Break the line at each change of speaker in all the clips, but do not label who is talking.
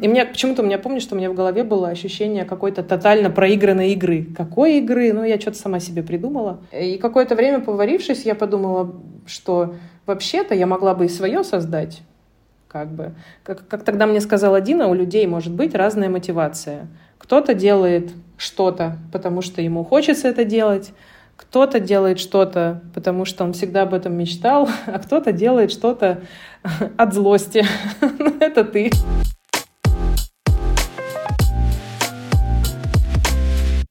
И мне почему-то у меня помню, что у меня в голове было ощущение какой-то тотально проигранной игры. Какой игры? Ну, я что-то сама себе придумала. И какое-то время поварившись, я подумала, что вообще-то я могла бы и свое создать. Как бы. Как, как тогда мне сказала Дина, у людей может быть разная мотивация. Кто-то делает что-то, потому что ему хочется это делать, кто-то делает что-то, потому что он всегда об этом мечтал, а кто-то делает что-то от злости. Это ты.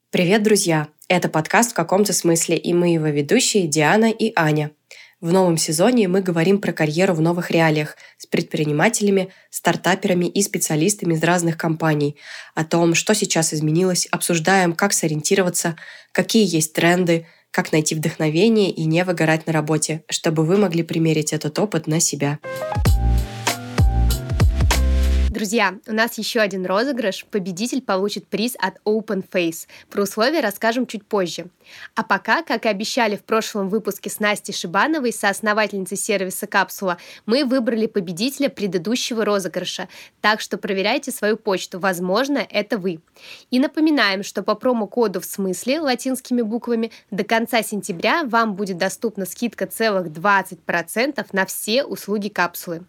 Привет, друзья! Это подкаст в каком-то смысле, и мы его ведущие Диана и Аня. В новом сезоне мы говорим про карьеру в новых реалиях с предпринимателями, стартаперами и специалистами из разных компаний, о том, что сейчас изменилось, обсуждаем, как сориентироваться, какие есть тренды, как найти вдохновение и не выгорать на работе, чтобы вы могли примерить этот опыт на себя.
Друзья, у нас еще один розыгрыш. Победитель получит приз от Open Face. Про условия расскажем чуть позже. А пока, как и обещали в прошлом выпуске с Настей Шибановой, соосновательницей сервиса «Капсула», мы выбрали победителя предыдущего розыгрыша. Так что проверяйте свою почту. Возможно, это вы. И напоминаем, что по промокоду в смысле латинскими буквами до конца сентября вам будет доступна скидка целых 20% на все услуги капсулы.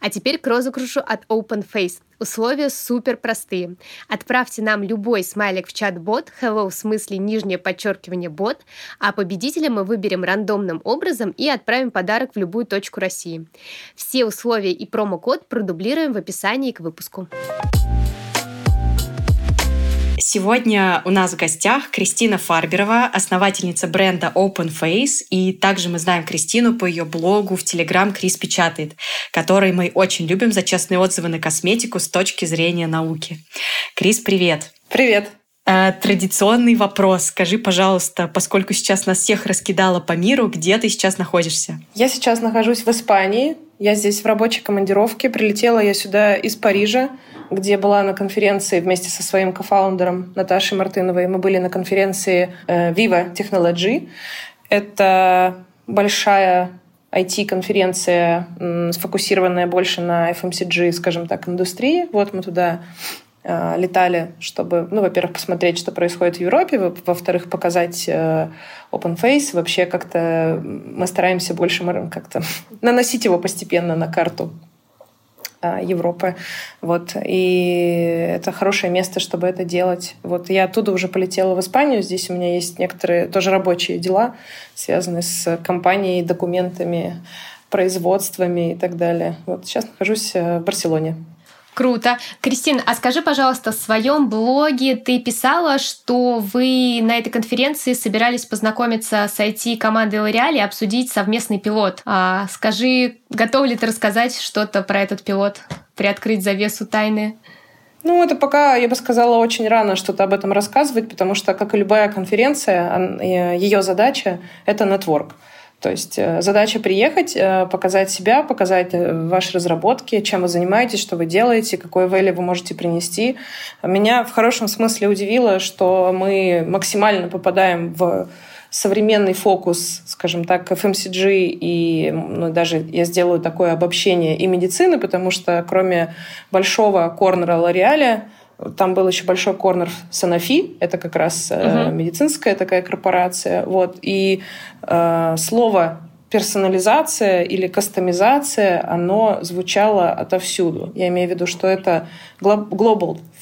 А теперь к розыгрышу от OpenFace. Условия супер простые. Отправьте нам любой смайлик в чат-бот, hello в смысле нижнее подчеркивание бот, а победителя мы выберем рандомным образом и отправим подарок в любую точку России. Все условия и промокод продублируем в описании к выпуску.
Сегодня у нас в гостях Кристина Фарберова, основательница бренда Open Face, и также мы знаем Кристину по ее блогу в Телеграм «Крис печатает», который мы очень любим за честные отзывы на косметику с точки зрения науки. Крис, привет!
Привет!
Э, традиционный вопрос. Скажи, пожалуйста, поскольку сейчас нас всех раскидало по миру, где ты сейчас находишься?
Я сейчас нахожусь в Испании. Я здесь в рабочей командировке. Прилетела я сюда из Парижа где была на конференции вместе со своим кофаундером Наташей Мартыновой. Мы были на конференции э, Viva Technology. Это большая IT-конференция, сфокусированная больше на FMCG, скажем так, индустрии. Вот мы туда летали, чтобы, ну, во-первых, посмотреть, что происходит в Европе, во-вторых, показать э, open face. Вообще как-то мы стараемся больше как-то наносить его постепенно на карту а, Европы. Вот. И это хорошее место, чтобы это делать. Вот я оттуда уже полетела в Испанию. Здесь у меня есть некоторые тоже рабочие дела, связанные с компанией, документами, производствами и так далее. Вот сейчас нахожусь э, в Барселоне.
Круто. Кристина, а скажи, пожалуйста, в своем блоге ты писала, что вы на этой конференции собирались познакомиться с IT-командой L'Oreal и обсудить совместный пилот. А скажи, готов ли ты рассказать что-то про этот пилот, приоткрыть завесу тайны?
Ну, это пока, я бы сказала, очень рано что-то об этом рассказывать, потому что, как и любая конференция, ее задача — это нетворк. То есть э, задача приехать, э, показать себя, показать э, ваши разработки, чем вы занимаетесь, что вы делаете, какой value вы можете принести. Меня в хорошем смысле удивило, что мы максимально попадаем в современный фокус, скажем так, FMCG и ну, даже я сделаю такое обобщение и медицины, потому что кроме большого корнера Лореаля, там был еще большой корнер Санофи, это как раз uh-huh. медицинская такая корпорация. Вот. И э, слово персонализация или кастомизация, оно звучало отовсюду. Я имею в виду, что это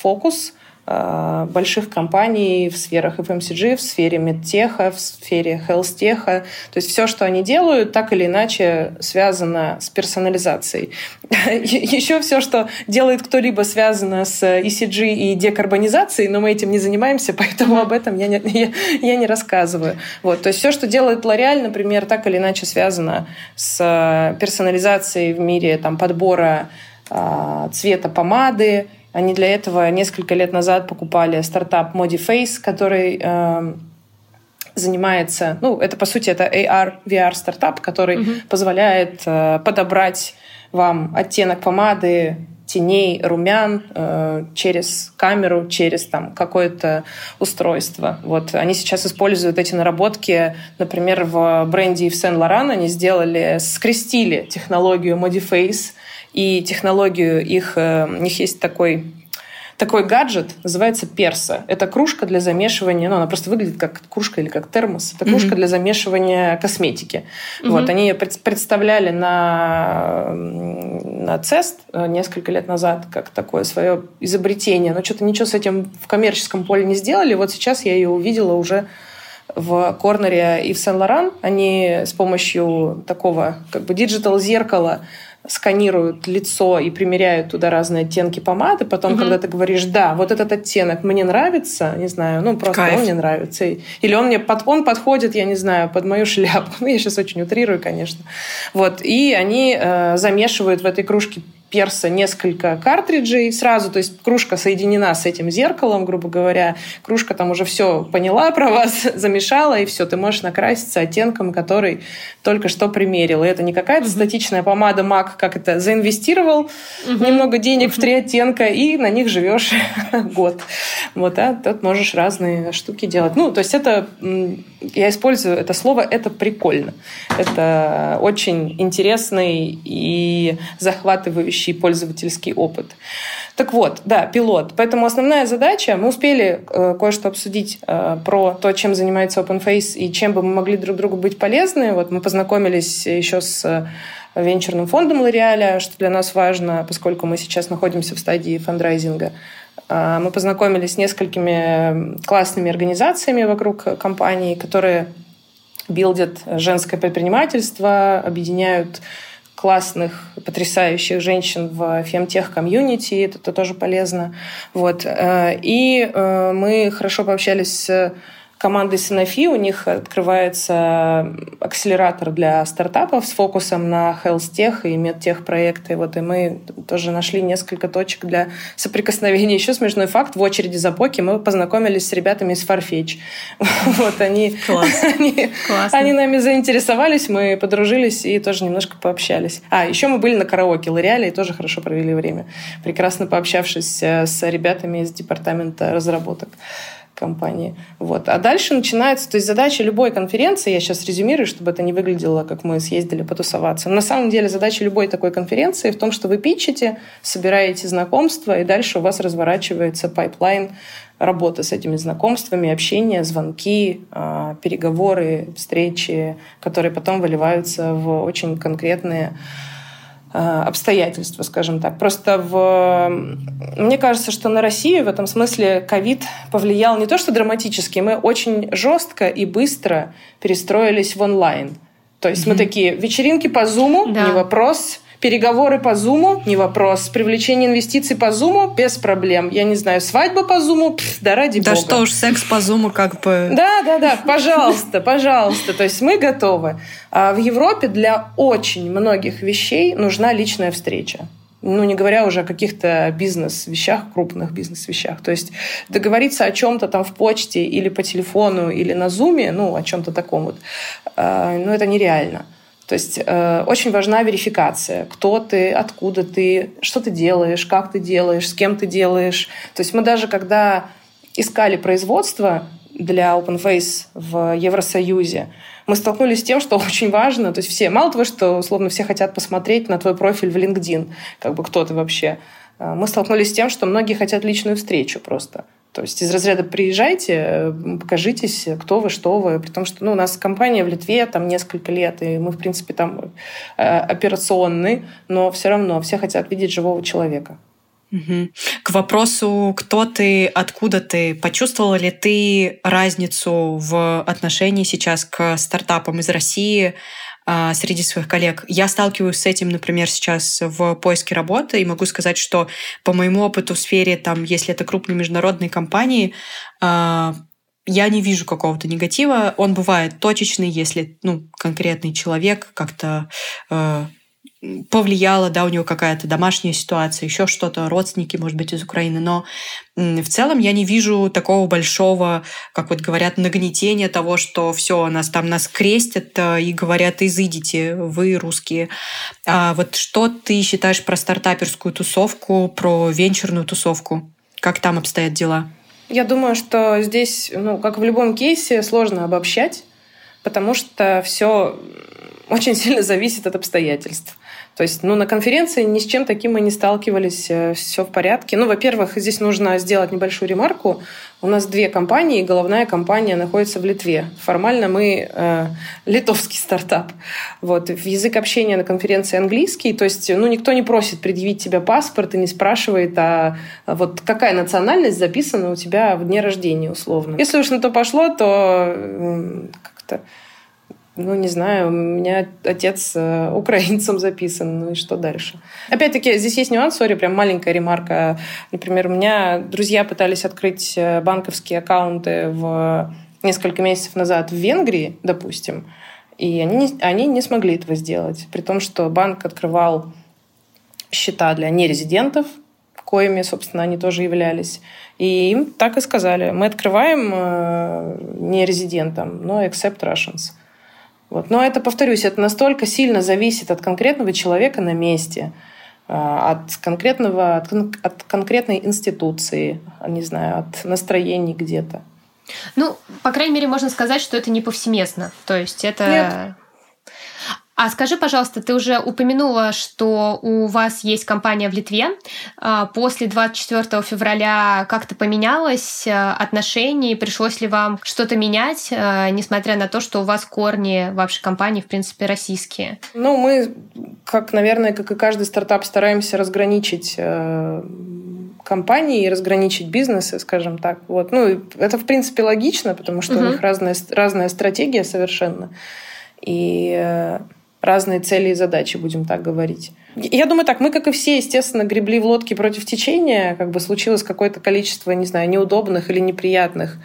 focus, Э, больших компаний в сферах FMCG, в сфере медтеха, в сфере хелстеха. То есть все, что они делают, так или иначе связано с персонализацией. Еще все, что делает кто-либо, связано с ECG и декарбонизацией, но мы этим не занимаемся, поэтому об этом я не, я, я не рассказываю. Вот. То есть все, что делает L'Oreal, например, так или иначе связано с персонализацией в мире там, подбора а, цвета помады, они для этого несколько лет назад покупали стартап Modiface, который э, занимается, ну, это по сути это AR, VR стартап, который mm-hmm. позволяет э, подобрать вам оттенок помады, теней, румян э, через камеру, через там какое-то устройство. Вот они сейчас используют эти наработки, например, в бренде Yves Saint Laurent они сделали, скрестили технологию Modiface и технологию их, э, у них есть такой такой гаджет, называется перса. Это кружка для замешивания, ну, она просто выглядит как кружка или как термос. Это кружка mm-hmm. для замешивания косметики. Mm-hmm. Вот, они ее представляли на, на CEST э, несколько лет назад как такое свое изобретение, но что-то ничего с этим в коммерческом поле не сделали. Вот сейчас я ее увидела уже в корнере Ив Сен-Лоран. Они с помощью такого как бы digital -зеркала сканируют лицо и примеряют туда разные оттенки помады. Потом, угу. когда ты говоришь, да, вот этот оттенок мне нравится, не знаю, ну просто Кайф. он мне нравится. Или он мне под, он подходит, я не знаю, под мою шляпу. Ну, я сейчас очень утрирую, конечно. Вот. И они э, замешивают в этой кружке Perso несколько картриджей сразу, то есть кружка соединена с этим зеркалом, грубо говоря, кружка там уже все поняла про вас, замешала, и все, ты можешь накраситься оттенком, который только что примерил. И это не какая-то mm-hmm. статичная помада MAC, как это, заинвестировал mm-hmm. немного денег mm-hmm. в три оттенка, и на них живешь год. Вот, а тут можешь разные штуки делать. Ну, то есть это, я использую это слово, это прикольно. Это очень интересный и захватывающий общий пользовательский опыт. Так вот, да, пилот. Поэтому основная задача, мы успели э, кое-что обсудить э, про то, чем занимается OpenFace и чем бы мы могли друг другу быть полезны. Вот мы познакомились еще с э, венчурным фондом Лореаля, что для нас важно, поскольку мы сейчас находимся в стадии фандрайзинга. Э, мы познакомились с несколькими классными организациями вокруг компании, которые билдят женское предпринимательство, объединяют классных, потрясающих женщин в фемтех-комьюнити, это, тоже полезно. Вот. Э, и э, мы хорошо пообщались с командой Sanofi. У них открывается акселератор для стартапов с фокусом на health tech и медтех проекты. Вот, и мы тоже нашли несколько точек для соприкосновения. Еще смешной факт. В очереди за Поки мы познакомились с ребятами из Farfetch. Вот они, они, они нами заинтересовались, мы подружились и тоже немножко пообщались. А, еще мы были на караоке L'Oréal е и тоже хорошо провели время, прекрасно пообщавшись э, с ребятами из департамента разработок компании. Вот. А дальше начинается, то есть задача любой конференции, я сейчас резюмирую, чтобы это не выглядело, как мы съездили потусоваться. Но на самом деле задача любой такой конференции в том, что вы питчите, собираете знакомства, и дальше у вас разворачивается pipeline работы с этими знакомствами, общение, звонки, а, переговоры, встречи, которые потом выливаются в очень конкретные обстоятельства, скажем так. Просто в... мне кажется, что на Россию в этом смысле ковид повлиял не то что драматически, мы очень жестко и быстро перестроились в онлайн. То есть mm-hmm. мы такие, вечеринки по Зуму, да. не вопрос, Переговоры по Зуму – не вопрос. Привлечение инвестиций по Зуму – без проблем. Я не знаю, свадьба по Зуму – да ради
да
бога.
Да что уж, секс по Зуму как бы…
Да, да, да, пожалуйста, пожалуйста. То есть мы готовы. А в Европе для очень многих вещей нужна личная встреча. Ну, не говоря уже о каких-то бизнес-вещах, крупных бизнес-вещах. То есть договориться о чем-то там в почте или по телефону или на зуме, ну, о чем-то таком вот, а, ну, это нереально. То есть э, очень важна верификация. Кто ты, откуда ты, что ты делаешь, как ты делаешь, с кем ты делаешь. То есть мы даже когда искали производство для OpenFace в Евросоюзе, мы столкнулись с тем, что очень важно, то есть все, мало того, что условно все хотят посмотреть на твой профиль в LinkedIn, как бы кто ты вообще, э, мы столкнулись с тем, что многие хотят личную встречу просто. То есть из разряда приезжайте, покажитесь, кто вы, что вы. При том, что ну, у нас компания в Литве там несколько лет, и мы, в принципе, там э, операционны, но все равно все хотят видеть живого человека.
Угу. К вопросу, кто ты, откуда ты, почувствовала ли ты разницу в отношении сейчас к стартапам из России, а, среди своих коллег. Я сталкиваюсь с этим, например, сейчас в поиске работы, и могу сказать, что по моему опыту в сфере, там, если это крупные международные компании, а, я не вижу какого-то негатива. Он бывает точечный, если ну, конкретный человек как-то э, повлияла, да, у него какая-то домашняя ситуация, еще что-то, родственники, может быть, из Украины, но в целом я не вижу такого большого, как вот говорят, нагнетения того, что все, нас там нас крестят э, и говорят, изыдите, вы русские. А вот что ты считаешь про стартаперскую тусовку, про венчурную тусовку? Как там обстоят дела?
Я думаю, что здесь, ну, как в любом кейсе, сложно обобщать, потому что все очень сильно зависит от обстоятельств. То есть, ну, на конференции ни с чем таким мы не сталкивались, э, все в порядке. Ну, во-первых, здесь нужно сделать небольшую ремарку. У нас две компании, головная компания находится в Литве. Формально мы э, литовский стартап. Вот. Язык общения на конференции английский, то есть, ну, никто не просит предъявить тебе паспорт и не спрашивает, а вот какая национальность записана у тебя в дне рождения, условно. Если уж на то пошло, то как-то ну, не знаю, у меня отец э, украинцем записан, ну и что дальше? Опять-таки, здесь есть нюанс, сори, прям маленькая ремарка. Например, у меня друзья пытались открыть э, банковские аккаунты в несколько месяцев назад в Венгрии, допустим, и они не, они не смогли этого сделать, при том, что банк открывал счета для нерезидентов, коими, собственно, они тоже являлись. И им так и сказали, мы открываем э, не резидентам, но except Russians. Вот. Но это, повторюсь, это настолько сильно зависит от конкретного человека на месте, а, от конкретного, от, от конкретной институции, не знаю, от настроений где-то.
Ну, по крайней мере, можно сказать, что это не повсеместно. То есть это...
Нет.
А скажи, пожалуйста, ты уже упомянула, что у вас есть компания в Литве. А, после 24 февраля как-то поменялось а, отношение? Пришлось ли вам что-то менять, а, несмотря на то, что у вас корни вашей компании, в принципе, российские?
Ну, мы, как, наверное, как и каждый стартап, стараемся разграничить э, компании и разграничить бизнесы, скажем так. Вот. Ну, это, в принципе, логично, потому что угу. у них разная, разная стратегия совершенно. И э, разные цели и задачи, будем так говорить. Я думаю так, мы, как и все, естественно, гребли в лодке против течения, как бы случилось какое-то количество, не знаю, неудобных или неприятных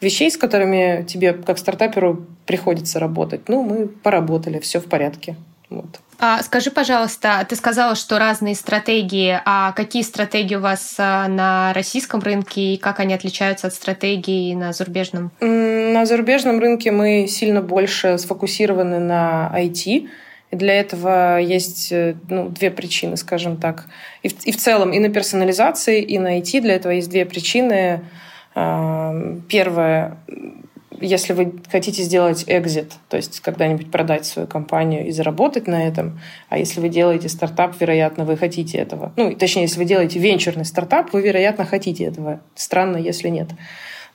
вещей, с которыми тебе, как стартаперу, приходится работать. Ну, мы поработали, все в порядке. Вот.
А, скажи, пожалуйста, ты сказала, что разные стратегии. А какие стратегии у вас а, на российском рынке и как они отличаются от стратегий на зарубежном?
На зарубежном рынке мы сильно больше сфокусированы на IT. И для этого есть э, ну, две причины, скажем так. И в, и в целом и на персонализации, и на IT для этого есть две причины. Первое если вы хотите сделать экзит, то есть когда-нибудь продать свою компанию и заработать на этом, а если вы делаете стартап, вероятно, вы хотите этого. Ну, точнее, если вы делаете венчурный стартап, вы, вероятно, хотите этого. Странно, если нет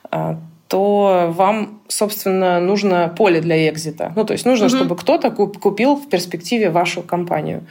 а, то вам, собственно, нужно поле для экзита. Ну, то есть нужно, угу. чтобы кто-то купил в перспективе вашу компанию.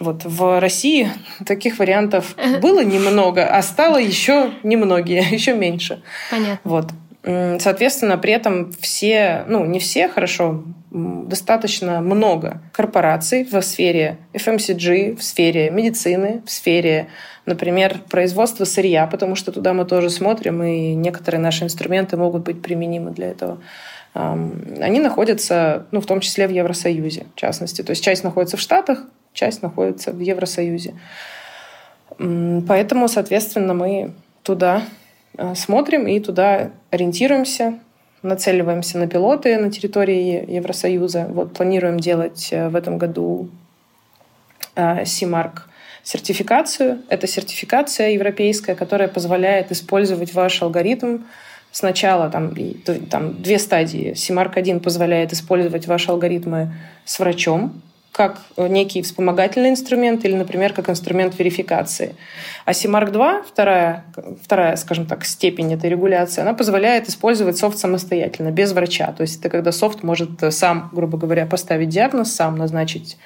Вот в России таких вариантов было немного, а стало еще немногие, еще меньше.
Понятно.
Вот. Соответственно, при этом все, ну не все, хорошо, достаточно много корпораций в сфере FMCG, в сфере медицины, в сфере, например, производства сырья, потому что туда мы тоже смотрим, и некоторые наши инструменты могут быть применимы для этого. Они находятся, ну, в том числе в Евросоюзе, в частности. То есть часть находится в Штатах, часть находится в Евросоюзе. Поэтому, соответственно, мы туда смотрим и туда ориентируемся, нацеливаемся на пилоты на территории Евросоюза. Вот планируем делать э, в этом году CMARC э, сертификацию. Это сертификация европейская, которая позволяет использовать ваш алгоритм сначала там, там две стадии. CMARC 1 позволяет использовать ваши алгоритмы с врачом, как некий вспомогательный инструмент или, например, как инструмент верификации. А CMARC 2, вторая, вторая, скажем так, степень этой регуляции, она позволяет использовать софт самостоятельно, без врача. То есть это когда софт может сам, грубо говоря, поставить диагноз, сам назначить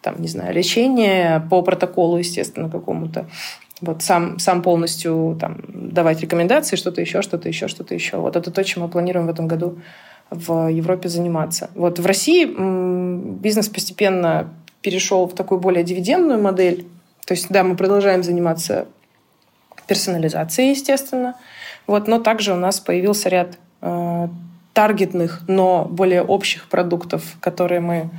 там, не знаю, лечение по протоколу, естественно, какому-то. Вот сам, сам полностью там, давать рекомендации, что-то еще, что-то еще, что-то еще. Вот это то, чем мы планируем в этом году в Европе заниматься. Вот в России бизнес постепенно перешел в такую более дивидендную модель. То есть, да, мы продолжаем заниматься персонализацией, естественно. Вот, но также у нас появился ряд э, таргетных, но более общих продуктов, которые мы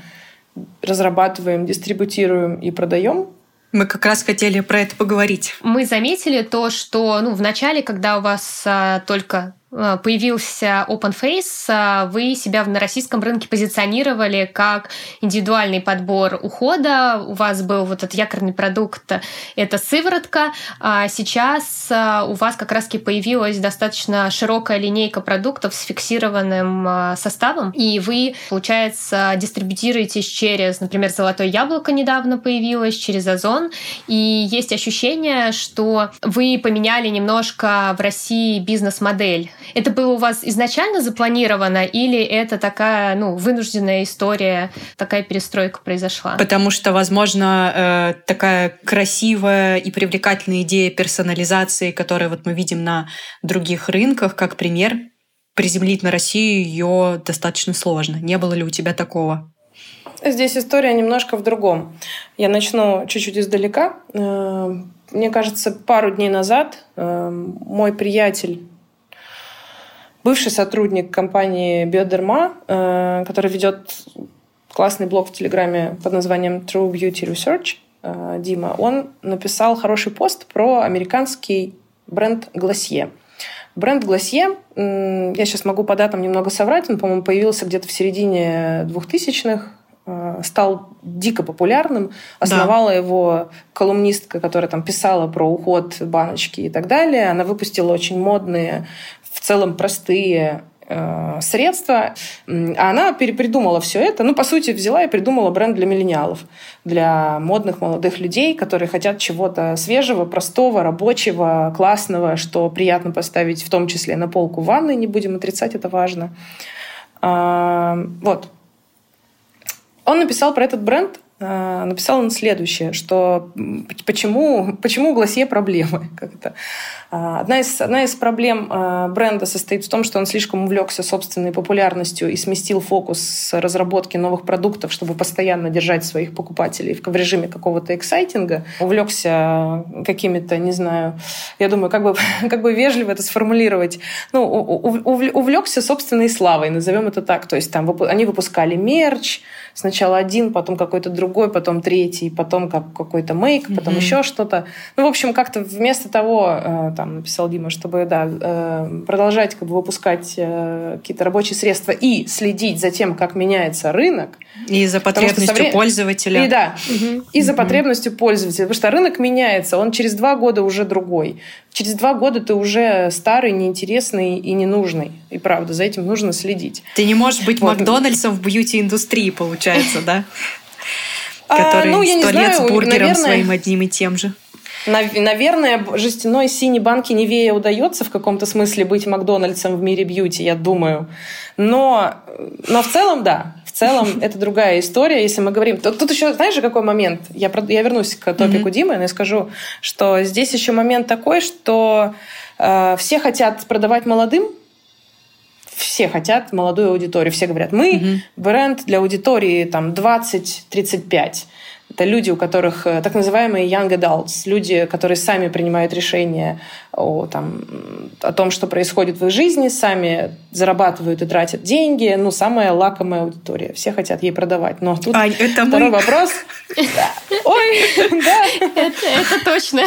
разрабатываем, дистрибутируем и продаем.
Мы как раз хотели про это поговорить.
Мы заметили то, что ну, в начале, когда у вас а, только появился OpenFace, э, вы себя на российском рынке позиционировали как индивидуальный подбор ухода. У вас был вот этот якорный продукт, это сыворотка. А сейчас э, у вас как раз-таки появилась достаточно широкая линейка продуктов с фиксированным составом, и вы, получается, дистрибутируетесь через, например, «Золотое яблоко» недавно появилось, через Озон, и есть ощущение, что вы поменяли немножко в России бизнес-модель это было у вас изначально запланировано или это такая, ну, вынужденная история, такая перестройка произошла?
Потому что, возможно, э, такая красивая и привлекательная идея персонализации, которую вот мы видим на других рынках, как пример, приземлить на Россию ее достаточно сложно. Не было ли у тебя такого?
Здесь история немножко в другом. Я начну чуть-чуть издалека. Э, мне кажется, пару дней назад э, мой приятель бывший сотрудник компании Биодерма, э, который ведет классный блог в Телеграме под названием True Beauty Research, э, Дима, он написал хороший пост про американский бренд Glossier. Бренд Glossier, я сейчас могу по датам немного соврать, он, по-моему, появился где-то в середине 2000-х, э, стал дико популярным. Основала да. его колумнистка, которая там писала про уход баночки и так далее. Она выпустила очень модные в целом простые э, средства, а она перепридумала все это. Ну, по сути, взяла и придумала бренд для миллениалов, для модных молодых людей, которые хотят чего-то свежего, простого, рабочего, классного, что приятно поставить в том числе на полку ванны, не будем отрицать, это важно. А, вот. Он написал про этот бренд, написал он следующее, что почему, почему у Гласье проблемы. Как это? А, одна из, одна из проблем а, бренда состоит в том, что он слишком увлекся собственной популярностью и сместил фокус с разработки новых продуктов, чтобы постоянно держать своих покупателей в режиме какого-то эксайтинга. Увлекся какими-то, не знаю, я думаю, как бы, как бы вежливо это сформулировать. Ну, увлекся собственной славой, назовем это так. То есть там они выпускали мерч, сначала один, потом какой-то другой, потом третий, потом как какой-то мейк, потом mm-hmm. еще что-то. Ну, в общем, как-то вместо того, э, там написал Дима, чтобы да, э, продолжать как бы выпускать э, какие-то рабочие средства и следить за тем, как меняется рынок.
И за потребностью вре... пользователя.
И да, угу. и за потребностью пользователя. Потому что рынок меняется, он через два года уже другой. Через два года ты уже старый, неинтересный и ненужный. И правда, за этим нужно следить.
Ты не можешь быть вот. Макдональдсом в бьюти-индустрии, получается, да? Который а, ну, сто лет с бургером своим одним и тем же.
Наверное, жестяной синей банки Невея удается в каком-то смысле быть Макдональдсом в мире бьюти, я думаю. Но, но в целом, да, в целом это другая история, если мы говорим. Тут, тут еще, знаешь, какой момент? Я, я вернусь к топику mm-hmm. Димы, но я скажу, что здесь еще момент такой, что э, все хотят продавать молодым, все хотят молодую аудиторию. Все говорят, мы mm-hmm. бренд для аудитории там 20-35. Это люди, у которых э, так называемые young adults, люди, которые сами принимают решения о, там, о том, что происходит в их жизни, сами зарабатывают и тратят деньги. Ну, самая лакомая аудитория. Все хотят ей продавать. Но тут Ань, это второй мы. вопрос.
Ой, да. Это точно.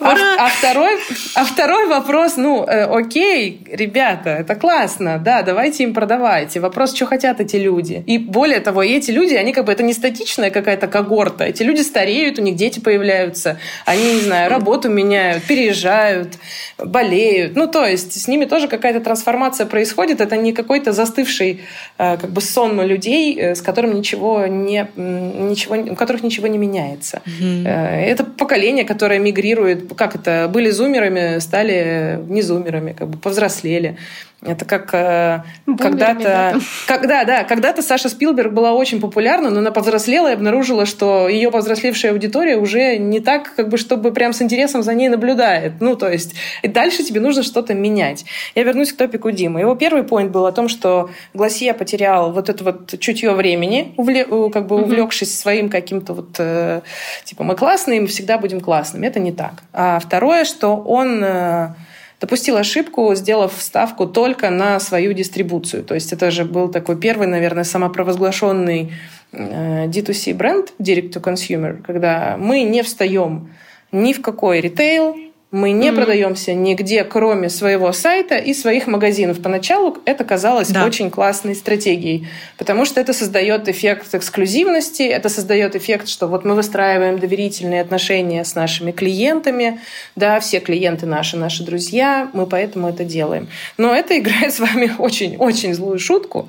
А, а, второй, а второй вопрос, ну, э, окей, ребята, это классно, да, давайте им продавайте. Вопрос, что хотят эти люди. И более того, эти люди, они как бы, это не статичная какая-то когорта. Эти люди стареют, у них дети появляются, они, не знаю, работу меняют, переезжают, болеют. Ну, то есть с ними тоже какая-то трансформация происходит. Это не какой-то застывший как бы сон людей, с которым ничего не, ничего, у которых ничего не меняется. Mm-hmm. Это поколение, которое мигрирует, как это, были зумерами, стали не зумерами, как бы повзрослели. Это как э, когда-то... Да. Когда, да, когда-то Саша Спилберг была очень популярна, но она повзрослела и обнаружила, что ее повзрослевшая аудитория уже не так, как бы, чтобы прям с интересом за ней наблюдает. Ну, то есть, и дальше тебе нужно что-то менять. Я вернусь к топику Димы. Его первый поинт был о том, что Гласье потерял вот это вот чутье времени, увле... как бы увлекшись своим каким-то вот, э, типа, мы классные, мы всегда будем классными. Это не так. А второе, что он э, допустил ошибку, сделав ставку только на свою дистрибуцию. То есть это же был такой первый, наверное, самопровозглашенный э, D2C бренд, Direct to Consumer, когда мы не встаем ни в какой ритейл, Мы не mm-hmm. продаемся нигде, кроме своего сайта и своих магазинов. Поначалу это казалось да. очень классной стратегией, потому что это создает эффект эксклюзивности, это создает эффект, что вот мы выстраиваем доверительные отношения с нашими клиентами, да, все клиенты наши, наши друзья, мы поэтому это делаем. Но это играет с вами очень-очень злую шутку,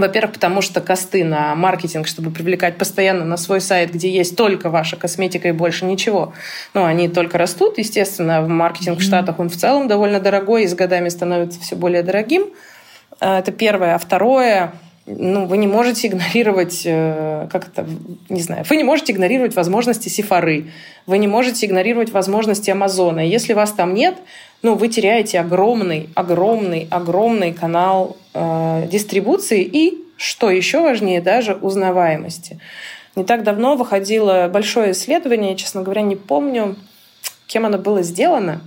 во-первых, потому что косты на маркетинг, чтобы привлекать постоянно на свой сайт, где есть только ваша косметика и больше ничего, ну, они только растут. Естественно, в маркетинг в Штатах он в целом довольно дорогой и с годами становится все более дорогим. А, это первое. А второе, ну, вы не можете игнорировать, э, как это, не знаю, вы не можете игнорировать возможности Сифары, вы не можете игнорировать возможности Амазона. Если вас там нет, ну, вы теряете огромный, огромный, огромный канал э, дистрибуции и, что еще важнее, даже узнаваемости. Не так давно выходило большое исследование, честно говоря, не помню, кем оно было сделано.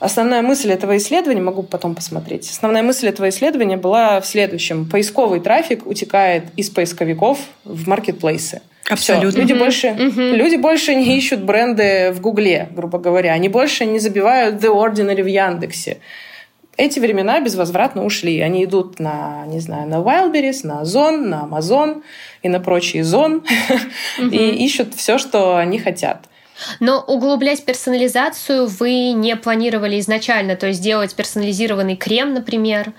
Основная мысль этого исследования, могу потом посмотреть, основная мысль этого исследования была в следующем. Поисковый трафик утекает из поисковиков в маркетплейсы.
Абсолютно.
Все. Люди, угу. больше, угу. люди больше не ищут бренды в Гугле, грубо говоря. Они больше не забивают The Ordinary в Яндексе. Эти времена безвозвратно ушли. Они идут на, не знаю, на Wildberries, на Озон, на Amazon и на прочие зон угу. и ищут все, что они хотят.
Но углублять персонализацию вы не планировали изначально, то есть делать персонализированный крем, например?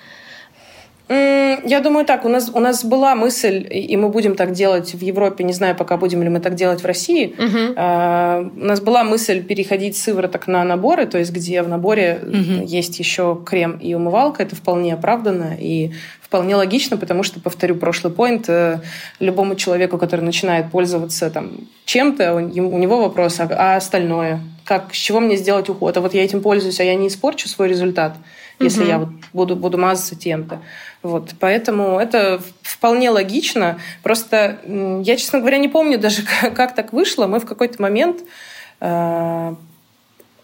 Я думаю так, у нас, у нас была мысль, и мы будем так делать в Европе, не знаю пока будем ли мы так делать в России, угу. uh у нас была мысль переходить с сывороток на наборы, то есть где в наборе угу. есть еще крем и умывалка, это вполне оправданно и вполне логично, потому что, повторю прошлый поинт, э, любому человеку, который начинает пользоваться там, чем-то, у него вопрос, а, а остальное? Как, с чего мне сделать уход? А вот я этим пользуюсь, а я не испорчу свой результат, если угу. я вот буду, буду мазаться тем-то. Вот, поэтому это вполне логично. Просто я, честно говоря, не помню даже, как, как так вышло. Мы в какой-то момент э,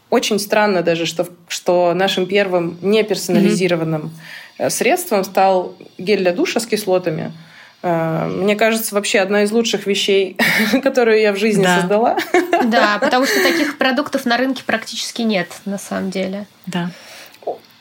очень странно даже, что, что нашим первым неперсонализированным mm-hmm. средством стал гель для душа с кислотами. Э, мне кажется, вообще одна из лучших вещей, которую я в жизни да. создала.
Да, потому что таких продуктов на рынке практически нет, на самом деле.
Да.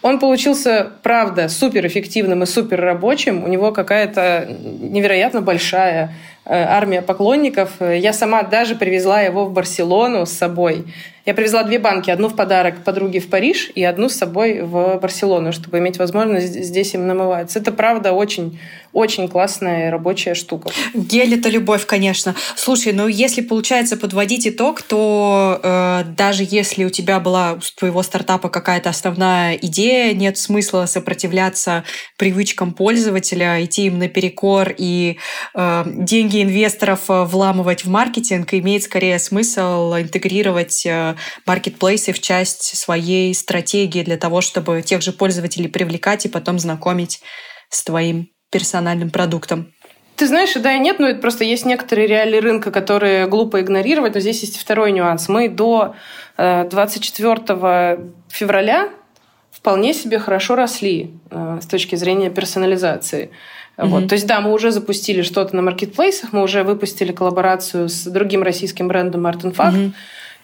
Он получился, правда, суперэффективным и супер рабочим. У него какая-то невероятно большая армия поклонников. Я сама даже привезла его в Барселону с собой. Я привезла две банки. Одну в подарок подруге в Париж и одну с собой в Барселону, чтобы иметь возможность здесь им намываться. Это, правда, очень, очень классная рабочая штука.
Гель — это любовь, конечно. Слушай, ну если получается подводить итог, то э, даже если у тебя была у твоего стартапа какая-то основная идея, нет смысла сопротивляться привычкам пользователя, идти им наперекор и э, деньги инвесторов э, вламывать в маркетинг, имеет скорее смысл интегрировать э, маркетплейсы в часть своей стратегии для того, чтобы тех же пользователей привлекать и потом знакомить с твоим персональным продуктом.
Ты знаешь, да и нет, но это просто есть некоторые реалии рынка, которые глупо игнорировать. Но здесь есть второй нюанс. Мы до 24 э, февраля вполне себе хорошо росли э, с точки зрения персонализации. Mm-hmm. Вот. То есть, да, мы уже запустили что-то на маркетплейсах, мы уже выпустили коллаборацию с другим российским брендом Art Fact. Mm-hmm.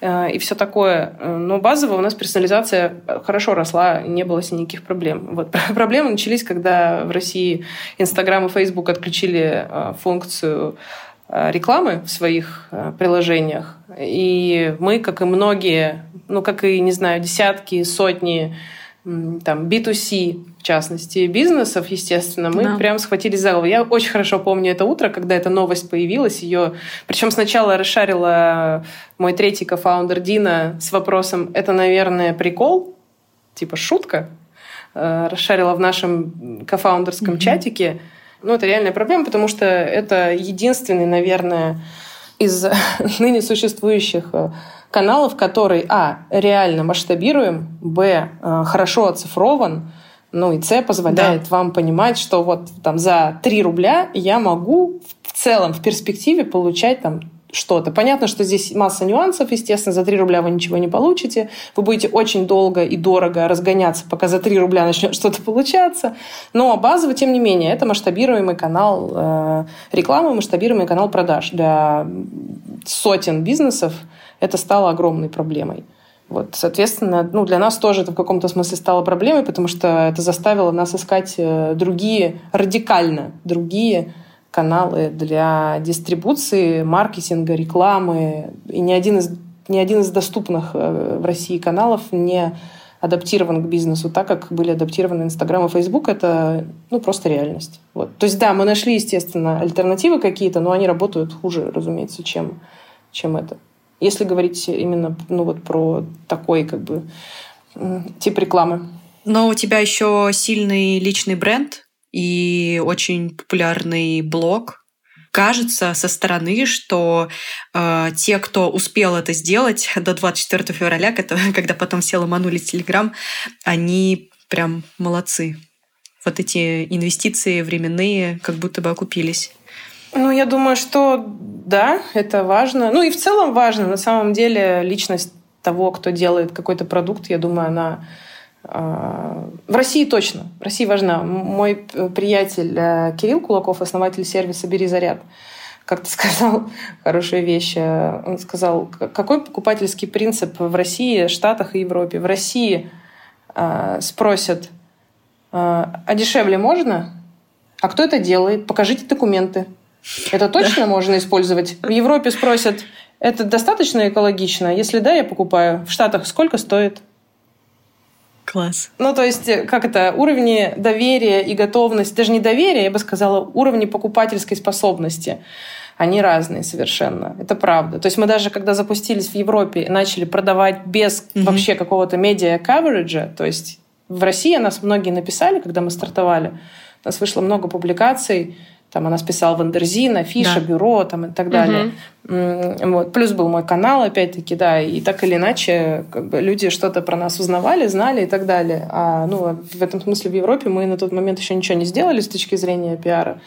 Э, и все такое. Э, но базово у нас персонализация хорошо росла, не было с ней никаких проблем. Вот. Проблемы начались, когда в России Инстаграм и Фейсбук отключили э, функцию рекламы в своих приложениях. И мы, как и многие, ну, как и, не знаю, десятки, сотни там, B2C, в частности, бизнесов, естественно, мы да. прям схватились за голову. Я очень хорошо помню это утро, когда эта новость появилась. Ее... Причем сначала расшарила мой третий кофаундер Дина с вопросом «Это, наверное, прикол?» Типа шутка. Э, расшарила в нашем кофаундерском mm-hmm. чатике. Ну, это реальная проблема, потому что это единственный, наверное, из ныне существующих э, каналов, который, а, реально масштабируем, б, э, хорошо оцифрован, ну и С позволяет да. вам понимать, что вот там за 3 рубля я могу в целом, в перспективе получать там что-то. Понятно, что здесь масса нюансов, естественно, за 3 рубля вы ничего не получите. Вы будете очень долго и дорого разгоняться, пока за 3 рубля начнет что-то получаться. Но базово, тем не менее, это масштабируемый канал э, рекламы, масштабируемый канал продаж. Для сотен бизнесов это стало огромной проблемой. Вот, соответственно, ну, для нас тоже это в каком-то смысле стало проблемой, потому что это заставило нас искать э, другие, радикально другие каналы для дистрибуции, маркетинга, рекламы. И ни один из, ни один из доступных э, в России каналов не адаптирован к бизнесу так, как были адаптированы Инстаграм и Фейсбук, это ну, просто реальность. Вот. То есть да, мы нашли, естественно, альтернативы какие-то, но они работают хуже, разумеется, чем, чем это. Если говорить именно ну, вот про такой как бы тип рекламы.
Но у тебя еще сильный личный бренд и очень популярный блог. Кажется со стороны, что э, те, кто успел это сделать до 24 февраля, когда потом все ломанули Телеграм, они прям молодцы. Вот эти инвестиции временные как будто бы окупились.
Ну, я думаю, что да, это важно. Ну и в целом важно. На самом деле личность того, кто делает какой-то продукт, я думаю, она э, в России точно. В России важна. Мой приятель э, Кирилл Кулаков, основатель сервиса «Бери заряд», как-то сказал хорошую вещь. Э, он сказал, какой покупательский принцип в России, Штатах и Европе? В России спросят, а дешевле можно? А кто это делает? Покажите документы. Это точно можно использовать? В Европе спросят, это достаточно экологично? Если да, я покупаю. В Штатах сколько стоит?
Класс.
Ну, то есть, как это, уровни доверия и готовности, даже не доверия, я бы сказала, уровни покупательской способности, они разные совершенно. Это правда. То есть мы даже, когда запустились в Европе и начали продавать без mm-hmm. вообще какого-то медиа-кавериджа, то есть в России нас многие написали, когда мы стартовали, у нас вышло много публикаций, там она списала в Андерзин, Афиша, да. Бюро там, и так далее. Угу. Вот. Плюс был мой канал, опять-таки, да, и так или иначе как бы, люди что-то про нас узнавали, знали и так далее. А ну, в этом смысле в Европе мы на тот момент еще ничего не сделали с точки зрения пиара.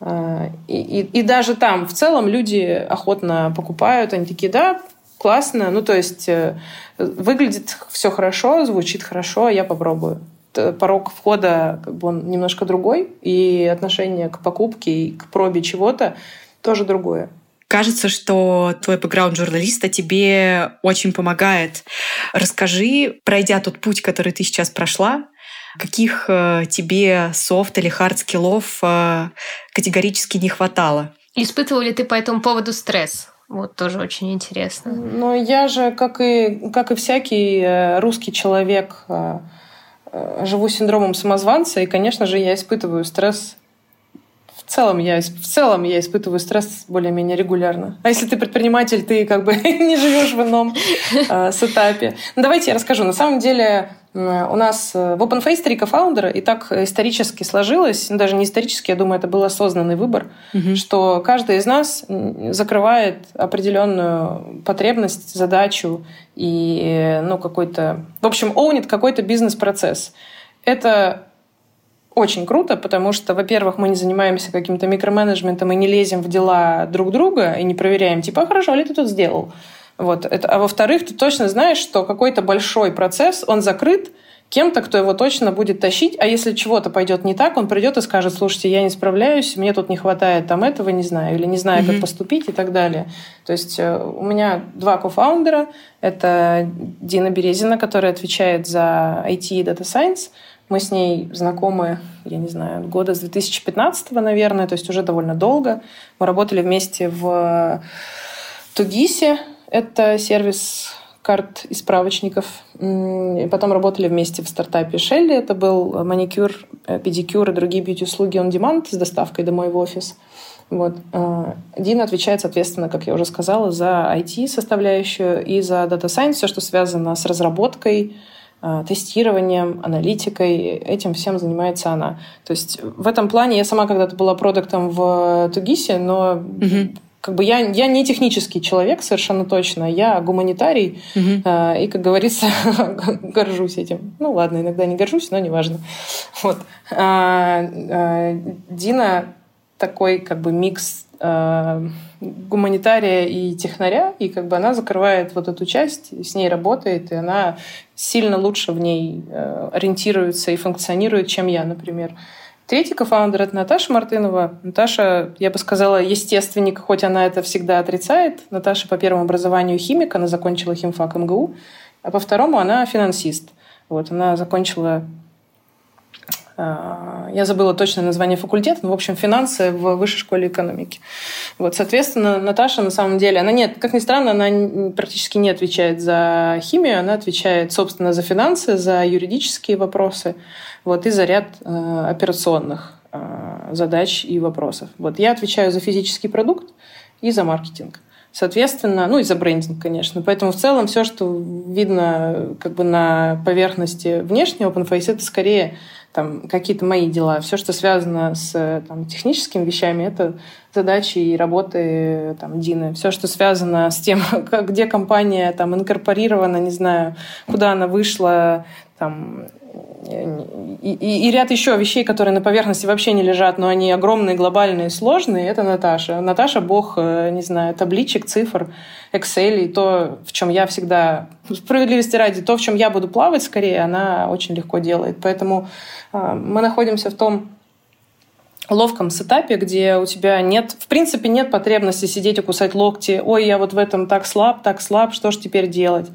А, и, и, и даже там в целом люди охотно покупают, они такие, да, классно, ну то есть э, выглядит все хорошо, звучит хорошо, я попробую. Э, порог входа как бы он немножко другой, и отношение к покупке и к пробе чего-то тоже другое.
Кажется, что твой бэкграунд журналиста тебе очень помогает. Расскажи, пройдя тот путь, который ты сейчас прошла, каких э, тебе софт или хард скиллов э, категорически не хватало?
Испытывал ли ты по этому поводу стресс? Вот тоже очень интересно.
Но я же, как и, как и всякий русский человек, живу синдромом самозванца, и, конечно же, я испытываю стресс в целом я, в целом я испытываю стресс более-менее регулярно. А если ты предприниматель, ты как бы не живешь в ином э, сетапе. Ну, давайте я расскажу. На самом деле у нас э, в OpenFace три кофаундера, и так исторически сложилось, ну, даже не исторически, я думаю, это был осознанный выбор, угу. что каждый из нас закрывает определенную потребность, задачу и ну, какой-то... В общем, оунит какой-то бизнес-процесс. Это очень круто, потому что, во-первых, мы не занимаемся каким-то микроменеджментом и не лезем в дела друг друга и не проверяем, типа, а хорошо, а ли ты тут сделал? Вот. Это, а во-вторых, ты точно знаешь, что какой-то большой процесс, он закрыт кем-то, кто его точно будет тащить, а если чего-то пойдет не так, он придет и скажет, слушайте, я не справляюсь, мне тут не хватает там этого, не знаю, или не знаю, mm-hmm. как поступить и так далее. То есть э, у меня два кофаундера. Это Дина Березина, которая отвечает за IT и Data Science. Мы с ней знакомы, я не знаю, года с 2015, наверное, то есть уже довольно долго. Мы работали вместе в Тугисе, это сервис карт и справочников. И потом работали вместе в стартапе Шелли. Это был маникюр, э, педикюр и другие бьюти-услуги on demand с доставкой домой в офис. Вот. А, Дин отвечает, соответственно, как я уже сказала, за IT-составляющую и за Data Science, все, что связано с разработкой, а, тестированием, аналитикой. Этим всем занимается она. То есть в этом плане я сама когда-то была продуктом в Тугисе, но угу как бы я, я не технический человек совершенно точно, я гуманитарий, угу. э, и, как говорится, горжусь этим. Ну ладно, иногда не горжусь, но неважно. Вот. А, а, Дина такой как бы микс э, гуманитария и технаря, и как бы она закрывает вот эту часть, с ней работает, и она сильно лучше в ней э, ориентируется и функционирует, чем я, например. Третий кофаундер — это Наташа Мартынова. Наташа, я бы сказала, естественник, хоть она это всегда отрицает. Наташа по первому образованию химик, она закончила химфак МГУ. а по второму она финансист. Вот, она закончила я забыла точное название факультета, но, в общем, финансы в высшей школе экономики. Вот, соответственно, Наташа, на самом деле, она нет, как ни странно, она практически не отвечает за химию, она отвечает, собственно, за финансы, за юридические вопросы, вот, и за ряд э, операционных э, задач и вопросов. Вот, я отвечаю за физический продукт и за маркетинг. Соответственно, ну и за брендинг, конечно. Поэтому в целом все, что видно как бы на поверхности внешнего OpenFace, это скорее там какие-то мои дела. Все, что связано с там, техническими вещами, это задачи и работы там, Дины. Все, что связано с тем, как, где компания там, инкорпорирована, не знаю, куда она вышла, там, и, и, и ряд еще вещей, которые на поверхности вообще не лежат, но они огромные, глобальные, сложные, это Наташа. Наташа — бог, э, не знаю, табличек, цифр, Excel, и то, в чем я всегда, справедливости ради, то, в чем я буду плавать скорее, она очень легко делает. Поэтому э, мы находимся в том ловком сетапе, где у тебя нет, в принципе, нет потребности сидеть и кусать локти. Ой, я вот в этом так слаб, так слаб, что ж теперь делать?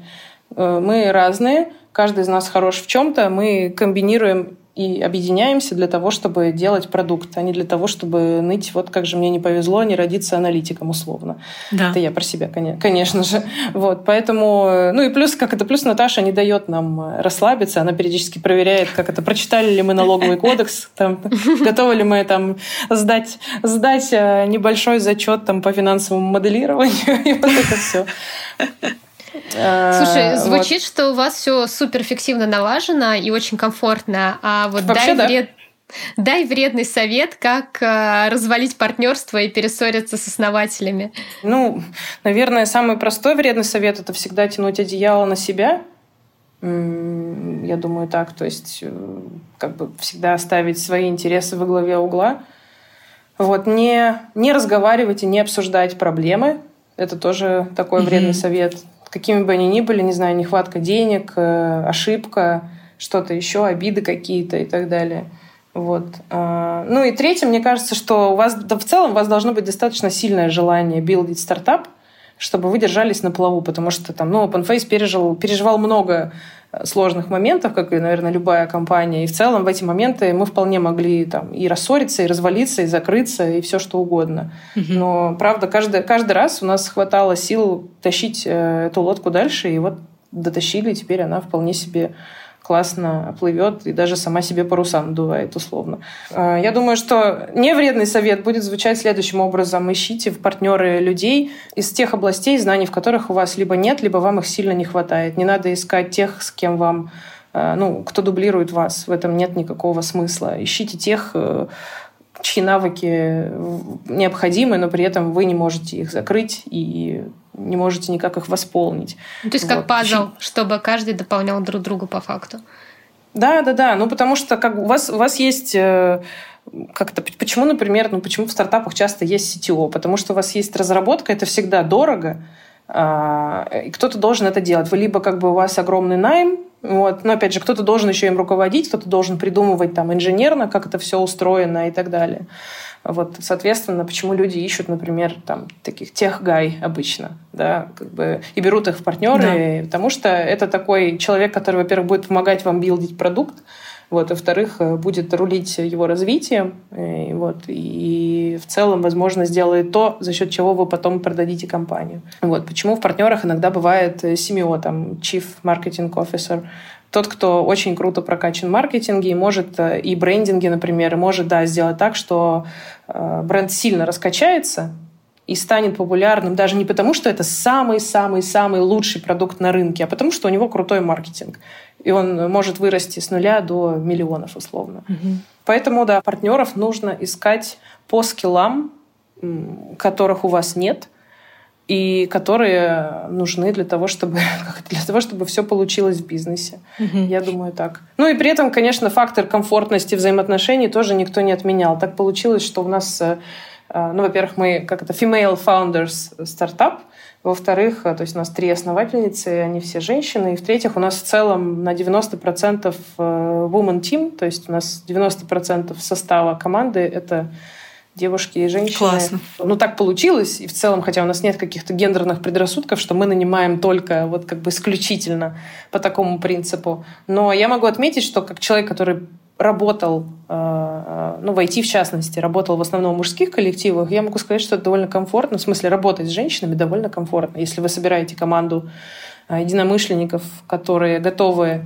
Э, мы разные, каждый из нас хорош в чем-то, мы комбинируем и объединяемся для того, чтобы делать продукт, а не для того, чтобы ныть, вот как же мне не повезло не родиться аналитиком условно. Да. Это я про себя, конечно же. Вот, поэтому, ну и плюс, как это, плюс Наташа не дает нам расслабиться, она периодически проверяет, как это, прочитали ли мы налоговый кодекс, там, готовы ли мы там сдать, сдать э, небольшой зачет там по финансовому моделированию и вот это все.
Слушай, э, звучит, вот. что у вас все супер эффективно налажено и очень комфортно. А вот Вообще, дай да. вред... Дай вредный совет, как э, развалить партнерство и перессориться с основателями.
Ну, наверное, самый простой вредный совет это всегда тянуть одеяло на себя. Я думаю, так. То есть, э, как бы всегда ставить свои интересы во главе угла. Вот, не, не разговаривать и не обсуждать проблемы. Это тоже такой mm-hmm. вредный совет какими бы они ни были, не знаю, нехватка денег, э, ошибка, что-то еще, обиды какие-то и так далее. Вот. А, ну и третье, мне кажется, что у вас да, в целом у вас должно быть достаточно сильное желание билдить стартап, чтобы вы держались на плаву, потому что там, ну, OpenFace пережил, переживал много сложных моментов, как и, наверное, любая компания. И в целом в эти моменты мы вполне могли там и рассориться, и развалиться, и закрыться, и все что угодно. Угу. Но, правда, каждый, каждый раз у нас хватало сил тащить э, эту лодку дальше, и вот дотащили, теперь она вполне себе классно плывет и даже сама себе паруса надувает условно. А, я думаю, что невредный совет будет звучать следующим образом. Ищите в партнеры людей из тех областей, знаний в которых у вас либо нет, либо вам их сильно не хватает. Не надо искать тех, с кем вам а, ну, кто дублирует вас. В этом нет никакого смысла. Ищите тех, э, чьи навыки необходимы, но при этом вы не можете их закрыть и не можете никак их восполнить.
Ну, то есть вот. как пазл, чтобы каждый дополнял друг друга по факту.
Да, да, да. Ну, потому что как у вас, у вас есть э, как-то почему, например, ну почему в стартапах часто есть CTO? Потому что у вас есть разработка, это всегда дорого, а, и кто-то должен это делать. Вы либо как бы у вас огромный найм, вот. Но опять же, кто-то должен еще им руководить, кто-то должен придумывать там инженерно, как это все устроено и так далее. Вот, соответственно, почему люди ищут, например, там, таких тех гай обычно, да, как бы, и берут их в партнеры, да. потому что это такой человек, который, во-первых, будет помогать вам билдить продукт, вот, и, во-вторых, э, будет рулить его развитием, и, вот, и в целом, возможно, сделает то, за счет чего вы потом продадите компанию. Вот, почему в партнерах иногда бывает CMO, э, там, Chief Marketing Officer, тот, кто очень круто прокачан в маркетинге и может э, и брендинге, например, может, да, сделать так, что бренд сильно раскачается, и станет популярным даже не потому, что это самый-самый-самый лучший продукт на рынке, а потому что у него крутой маркетинг. И он может вырасти с нуля до миллионов условно. Угу. Поэтому, да, партнеров нужно искать по скиллам, которых у вас нет, и которые нужны для того, чтобы, для того, чтобы все получилось в бизнесе. Угу. Я думаю так. Ну и при этом, конечно, фактор комфортности взаимоотношений тоже никто не отменял. Так получилось, что у нас э, ну, во-первых, мы как это female founders стартап, во-вторых, то есть у нас три основательницы, они все женщины. И в-третьих, у нас в целом на 90% э, woman team, то есть у нас 90% состава команды — это девушки и женщины.
Классно.
Ну, так получилось. И в целом, хотя у нас нет каких-то гендерных предрассудков, что мы нанимаем только вот как бы исключительно по такому принципу. Но я могу отметить, что как человек, который работал, э, э, ну, в IT в частности, работал в основном в мужских коллективах, я могу сказать, что это довольно комфортно. В смысле, работать с женщинами довольно комфортно. Если вы собираете команду э, единомышленников, которые готовы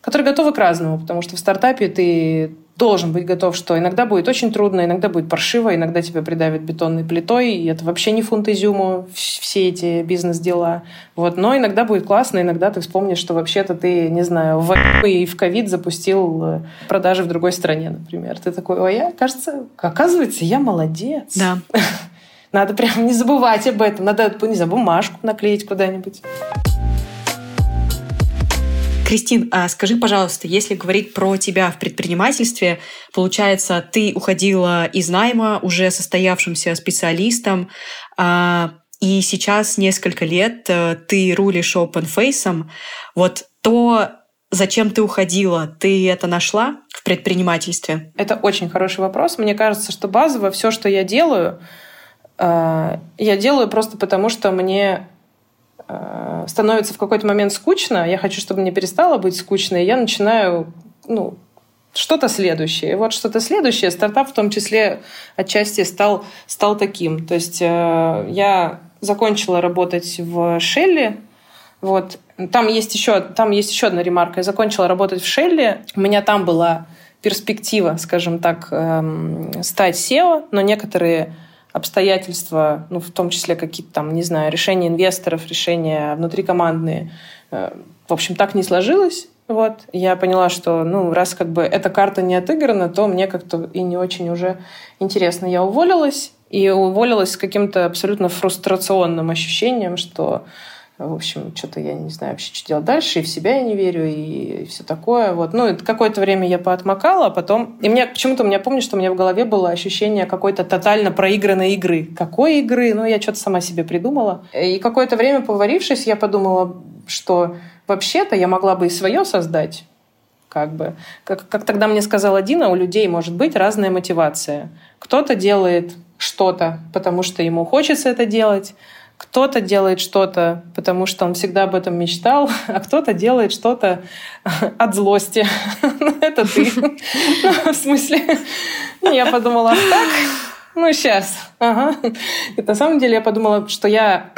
которые готовы к разному, потому что в стартапе ты должен быть готов, что иногда будет очень трудно, иногда будет паршиво, иногда тебя придавят бетонной плитой, и это вообще не фунт изюму, все эти бизнес-дела. Вот. Но иногда будет классно, иногда ты вспомнишь, что вообще-то ты, не знаю, в и в ковид запустил э, продажи в другой стране, например. Ты такой, ой, я, кажется, оказывается, я молодец.
Да.
Надо прям не забывать об этом. Надо, не знаю, бумажку наклеить куда-нибудь.
Кристин, а скажи, пожалуйста, если говорить про тебя в предпринимательстве, получается, ты уходила из найма уже состоявшимся специалистом, а, и сейчас несколько лет э, ты рулишь OpenFace. Вот то, зачем ты уходила, ты это нашла в предпринимательстве?
Это очень хороший вопрос. Мне кажется, что базово все, что я делаю, э, я делаю просто потому, что мне Э, становится в какой-то момент скучно, я хочу, чтобы мне перестало быть скучно, и я начинаю ну, что-то следующее. И вот что-то следующее, стартап в том числе отчасти стал, стал таким. То есть э, я закончила работать в Шелли, вот. Там есть еще, там есть еще одна ремарка. Я закончила работать в Шелли. У меня там была перспектива, скажем так, эм, стать SEO, но некоторые обстоятельства, ну, в том числе какие-то там, не знаю, решения инвесторов, решения внутрикомандные, э, в общем, так не сложилось. Вот. Я поняла, что, ну, раз как бы эта карта не отыграна, то мне как-то и не очень уже интересно. Я уволилась, и уволилась с каким-то абсолютно фрустрационным ощущением, что в общем, что-то я не знаю вообще, что делать дальше, и в себя я не верю, и, все такое. Вот. Ну, какое-то время я поотмокала, а потом... И мне почему-то, у меня помню, что у меня в голове было ощущение какой-то тотально проигранной игры. Какой игры? Ну, я что-то сама себе придумала. И какое-то время, поварившись, я подумала, что вообще-то я могла бы и свое создать. Как бы. Как, как тогда мне сказала Дина, у людей может быть разная мотивация. Кто-то делает что-то, потому что ему хочется это делать, кто-то делает что-то, потому что он всегда об этом мечтал, а кто-то делает что-то от злости. Это ты. В смысле, я подумала, так, ну сейчас. Ага. И на самом деле я подумала, что я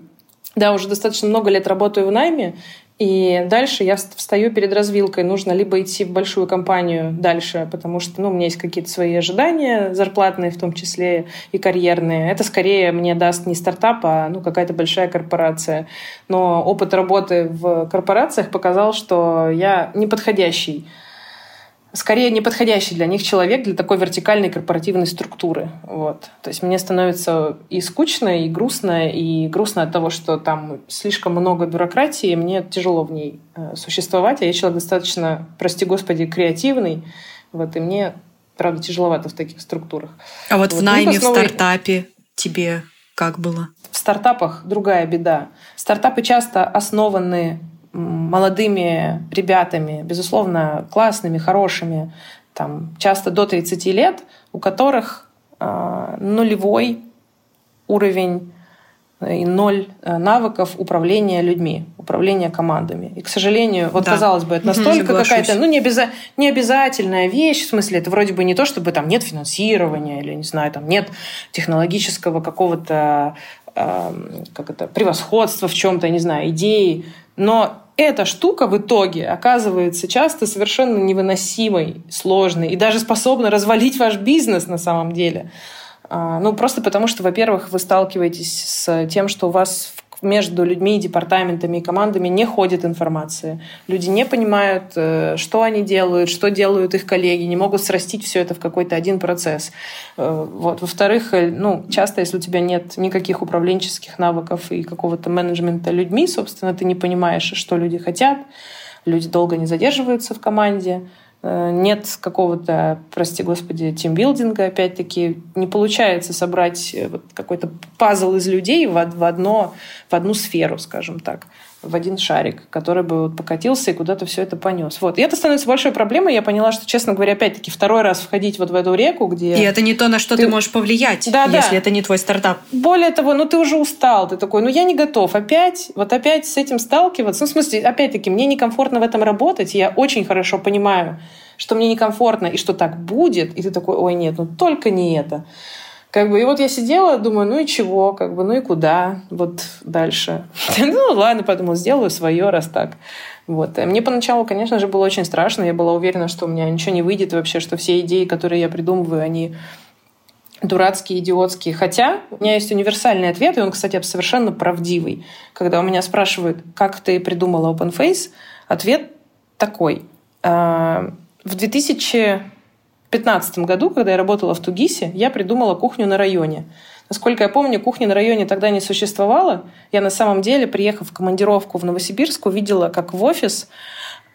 да, уже достаточно много лет работаю в найме, и дальше я встаю перед развилкой. Нужно либо идти в большую компанию дальше, потому что ну, у меня есть какие-то свои ожидания, зарплатные в том числе и карьерные. Это скорее мне даст не стартап, а ну, какая-то большая корпорация. Но опыт работы в корпорациях показал, что я неподходящий скорее неподходящий для них человек для такой вертикальной корпоративной структуры. Вот. То есть мне становится и скучно, и грустно, и грустно от того, что там слишком много бюрократии, и мне тяжело в ней э, существовать, а я человек достаточно, прости господи, креативный, вот, и мне, правда, тяжеловато в таких структурах.
А вот, вот в ну, найме, ну, в стартапе тебе как было?
В стартапах другая беда. Стартапы часто основаны молодыми ребятами, безусловно, классными, хорошими, там, часто до 30 лет, у которых э, нулевой уровень и ноль э, навыков управления людьми, управления командами. И, к сожалению, вот да. казалось бы, это настолько какая-то, ну, не, обяза- не обязательная вещь, в смысле, это вроде бы не то, чтобы там нет финансирования или, не знаю, там нет технологического какого-то э, как это, превосходства в чем-то, не знаю, идеи, но эта штука в итоге оказывается часто совершенно невыносимой, сложной и даже способна развалить ваш бизнес на самом деле. А, ну, просто потому что, во-первых, вы сталкиваетесь с тем, что у вас между людьми, департаментами и командами не ходит информация. Люди не понимают, э, что они делают, что делают их коллеги, не могут срастить все это в какой-то один процесс. Э, вот. Во-вторых, э, ну, часто, если у тебя нет никаких управленческих навыков и какого-то менеджмента людьми, собственно, ты не понимаешь, что люди хотят, люди долго не задерживаются в команде, нет какого-то, прости господи, тимбилдинга, опять-таки, не получается собрать э, вот какой-то пазл из людей в, в, одно, в одну сферу, скажем так. В один шарик, который бы вот покатился и куда-то все это понес. Вот. И это становится большой проблемой. Я поняла, что, честно говоря, опять-таки второй раз входить вот в эту реку, где...
И это не то, на что ты, ты можешь повлиять, да, если да. это не твой стартап.
Более того, ну ты уже устал, ты такой, ну я не готов опять, вот опять с этим сталкиваться. Ну, в смысле, опять-таки, мне некомфортно в этом работать, я очень хорошо понимаю, что мне некомфортно и что так будет, и ты такой, ой, нет, ну только не это. Как бы, и вот я сидела, думаю, ну и чего, как бы, ну и куда, вот дальше. ну ладно, подумала, сделаю свое, раз так. Вот. Мне поначалу, конечно же, было очень страшно. Я была уверена, что у меня ничего не выйдет вообще, что все идеи, которые я придумываю, они дурацкие, идиотские. Хотя у меня есть универсальный ответ, и он, кстати, совершенно правдивый. Когда у меня спрашивают, как ты придумала OpenFace, ответ такой. А, в 2000 2015 году, когда я работала в Тугисе, я придумала кухню на районе. Насколько я помню, кухни на районе тогда не существовало. Я на самом деле, приехав в командировку в Новосибирск, увидела, как в офис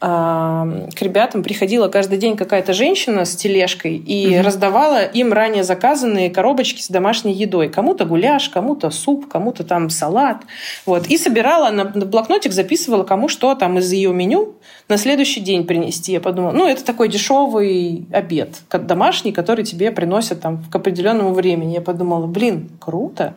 к ребятам приходила каждый день какая-то женщина с тележкой и угу. раздавала им ранее заказанные коробочки с домашней едой. Кому-то гуляш, кому-то суп, кому-то там салат. Вот. И собирала на блокнотик, записывала, кому что там из ее меню на следующий день принести. Я подумала, ну, это такой дешевый обед домашний, который тебе приносят там к определенному времени. Я подумала, блин, круто.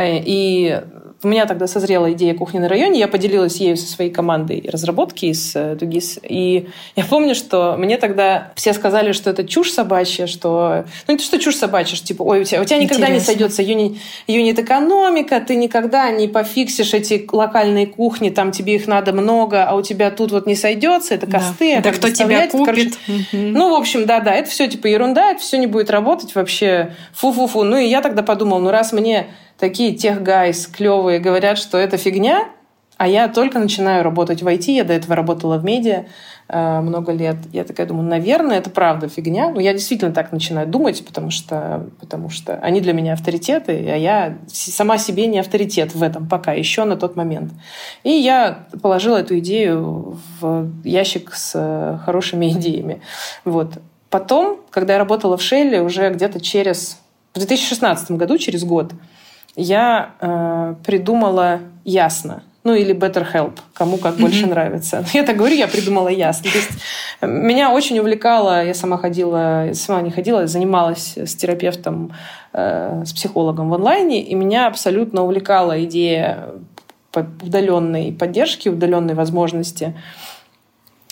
Э, и у меня тогда созрела идея кухни на районе, я поделилась ею со своей командой разработки из э, Дугис. И я помню, что мне тогда все сказали, что это чушь собачья, что... Ну, не то, что чушь собачья, что типа, ой, у тебя, у тебя никогда Интересно. не сойдется юнит, юнит экономика, ты никогда не пофиксишь эти локальные кухни, там тебе их надо много, а у тебя тут вот не сойдется, это косты.
Да, да кто тебя купит. Короче,
Ну, в общем, да-да, это все типа ерунда, это все не будет работать вообще. Фу-фу-фу. Ну, и я тогда подумала, ну, раз мне такие тех гайс клевые говорят, что это фигня, а я только начинаю работать в IT, я до этого работала в медиа э, много лет. Я такая думаю, наверное, это правда фигня. Но я действительно так начинаю думать, потому что, потому что они для меня авторитеты, а я сама себе не авторитет в этом пока, еще на тот момент. И я положила эту идею в ящик с э, хорошими идеями. Вот. Потом, когда я работала в Шелле, уже где-то через... В 2016 году, через год, я э, придумала ясно. Ну или Better Help, кому как mm-hmm. больше нравится. Я так говорю, я придумала ясно. То есть э, меня очень увлекало, я сама ходила, я сама не ходила, занималась с терапевтом, э, с психологом в онлайне, и меня абсолютно увлекала идея удаленной поддержки, удаленной возможности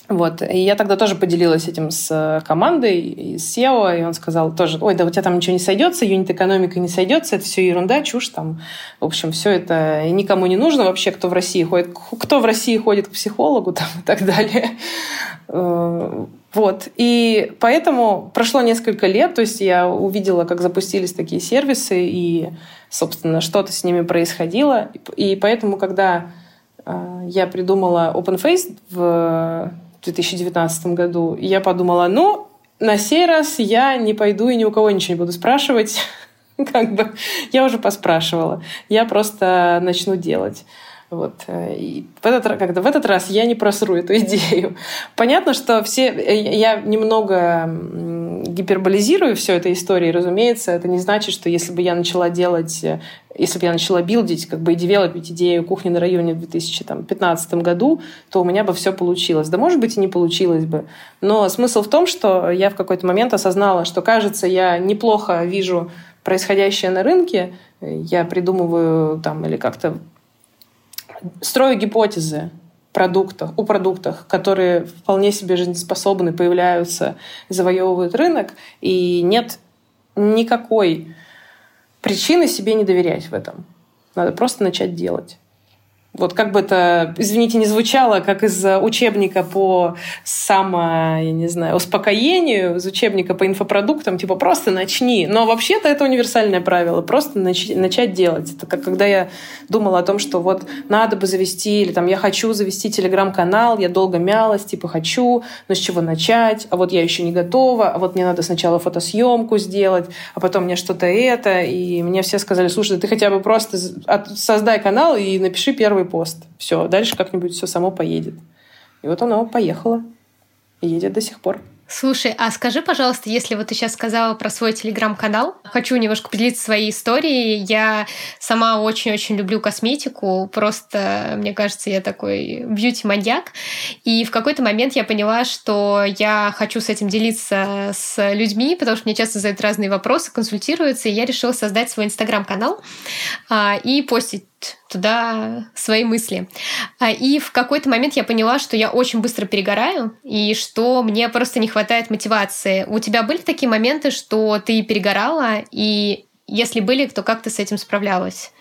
вот. И я тогда тоже поделилась этим с э, командой, с SEO, и он сказал тоже, ой, да у тебя там ничего не сойдется, юнит-экономика не сойдется, это все ерунда, чушь там. В общем, все это никому не нужно вообще, кто в России ходит, кто в России ходит к психологу там, и так далее. Э, вот. И поэтому прошло несколько лет, то есть я увидела, как запустились такие сервисы, и, собственно, что-то с ними происходило. И поэтому, когда э, я придумала OpenFace в в 2019 году. И я подумала, ну, на сей раз я не пойду и ни у кого ничего не буду спрашивать. как бы я уже поспрашивала. Я просто начну делать. Вот. Э, и в этот, когда в этот раз я не просру эту идею. Понятно, что все... Э, я немного гиперболизирую всю эту историю, разумеется, это не значит, что если бы я начала делать, э, если бы я начала билдить, как бы и девелопить идею кухни на районе в 2015 году, то у меня бы все получилось. Да, может быть, и не получилось бы. Но смысл в том, что я в какой-то момент осознала, что, кажется, я неплохо вижу происходящее на рынке, я придумываю там или как-то строю гипотезы продуктах, о продуктах, которые вполне себе жизнеспособны, появляются, завоевывают рынок, и нет никакой причины себе не доверять в этом. Надо просто начать делать. Вот как бы это, извините, не звучало, как из учебника по само, я не знаю, успокоению, из учебника по инфопродуктам, типа просто начни. Но вообще-то это универсальное правило, просто нач- начать делать. Это как когда я думала о том, что вот надо бы завести, или там я хочу завести телеграм-канал, я долго мялась, типа хочу, но с чего начать, а вот я еще не готова, а вот мне надо сначала фотосъемку сделать, а потом мне что-то это, и мне все сказали, слушай, ты хотя бы просто создай канал и напиши первый первый пост. Все, дальше как-нибудь все само поедет. И вот оно поехало. И едет до сих пор.
Слушай, а скажи, пожалуйста, если вот ты сейчас сказала про свой телеграм-канал, хочу немножко поделиться своей историей. Я сама очень-очень люблю косметику, просто, мне кажется, я такой бьюти-маньяк. И в какой-то момент я поняла, что я хочу с этим делиться с людьми, потому что мне часто задают разные вопросы, консультируются, и я решила создать свой инстаграм-канал а, и постить туда свои мысли. А, и в какой-то момент я поняла, что я очень быстро перегораю, и что мне просто не хватает мотивации. У тебя были такие моменты, что ты перегорала, и если были, то как ты с этим справлялась?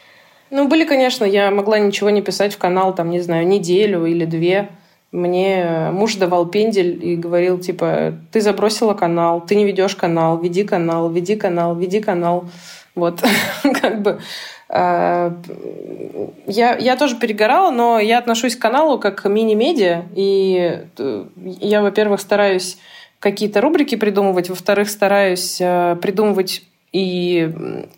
Ну, были, конечно. Я могла ничего не писать в канал, там, не знаю, неделю или две. Мне муж давал пендель и говорил, типа, ты забросила канал, ты не ведешь канал, веди канал, веди канал, веди канал. Вот, как бы я, я тоже перегорала, но я отношусь к каналу как мини-медиа, и э, я, во-первых, стараюсь какие-то рубрики придумывать, во-вторых, стараюсь э, придумывать и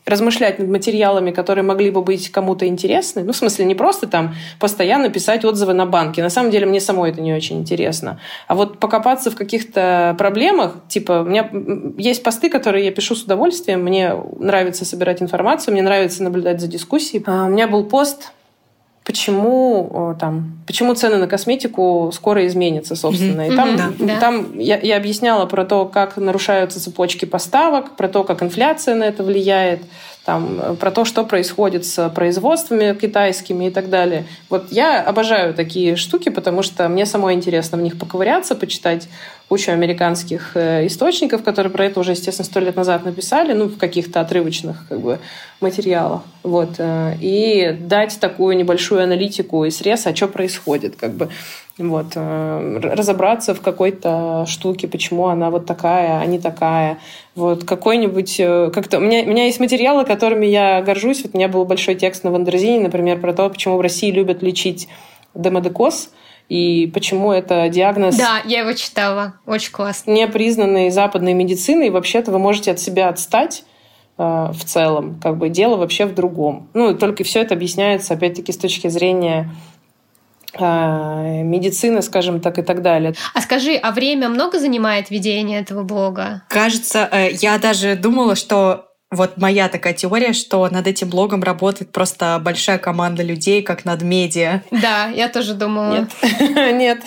размышлять над материалами, которые могли бы быть кому-то интересны. Ну, в смысле, не просто там постоянно писать отзывы на банки. На самом деле, мне самой это не очень интересно. А вот покопаться в каких-то проблемах, типа, у меня есть посты, которые я пишу с удовольствием, мне нравится собирать информацию, мне нравится наблюдать за дискуссией. А у меня был пост почему там, почему цены на косметику скоро изменятся, собственно. Mm-hmm. И там, mm-hmm, да. там я, я объясняла про то, как нарушаются цепочки поставок, про то, как инфляция на это влияет, там, про то, что происходит с производствами китайскими и так далее. Вот я обожаю такие штуки, потому что мне самой интересно в них поковыряться, почитать кучу американских э, источников, которые про это уже, естественно, сто лет назад написали, ну, в каких-то отрывочных как бы, материалах. Вот. Э, и дать такую небольшую аналитику и срез, а что происходит. Как бы. Вот. Э, разобраться в какой-то штуке, почему она вот такая, а не такая. Вот. Какой-нибудь... Как-то... У, меня, у меня есть материалы, которыми я горжусь. Вот у меня был большой текст на Wonderzine, например, про то, почему в России любят лечить демодекоз и почему это диагноз...
Да, я его читала. Очень классно.
Не признанный западной медициной, и вообще-то вы можете от себя отстать э, в целом. Как бы дело вообще в другом. Ну, только все это объясняется, опять-таки, с точки зрения э, медицины, скажем так, и так далее.
А скажи, а время много занимает ведение этого блога?
Кажется, э, я даже думала, что вот моя такая теория, что над этим блогом работает просто большая команда людей, как над медиа.
Да, я тоже думала.
Нет. Нет.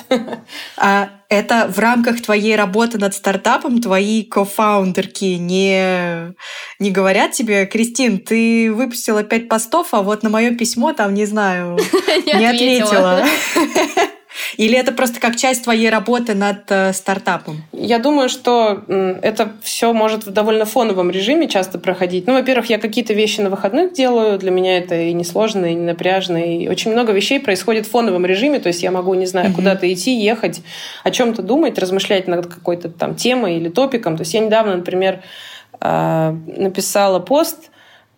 А это в рамках твоей работы над стартапом твои кофаундерки не, не говорят тебе, Кристин, ты выпустила пять постов, а вот на мое письмо там, не знаю, не ответила. Или это просто как часть твоей работы над э, стартапом?
Я думаю, что это все может в довольно фоновом режиме часто проходить. Ну, во-первых, я какие-то вещи на выходных делаю, для меня это и несложно, и не напряжно, и очень много вещей происходит в фоновом режиме, то есть я могу, не знаю, mm-hmm. куда-то идти, ехать, о чем-то думать, размышлять над какой-то там темой или топиком. То есть я недавно, например, э, написала пост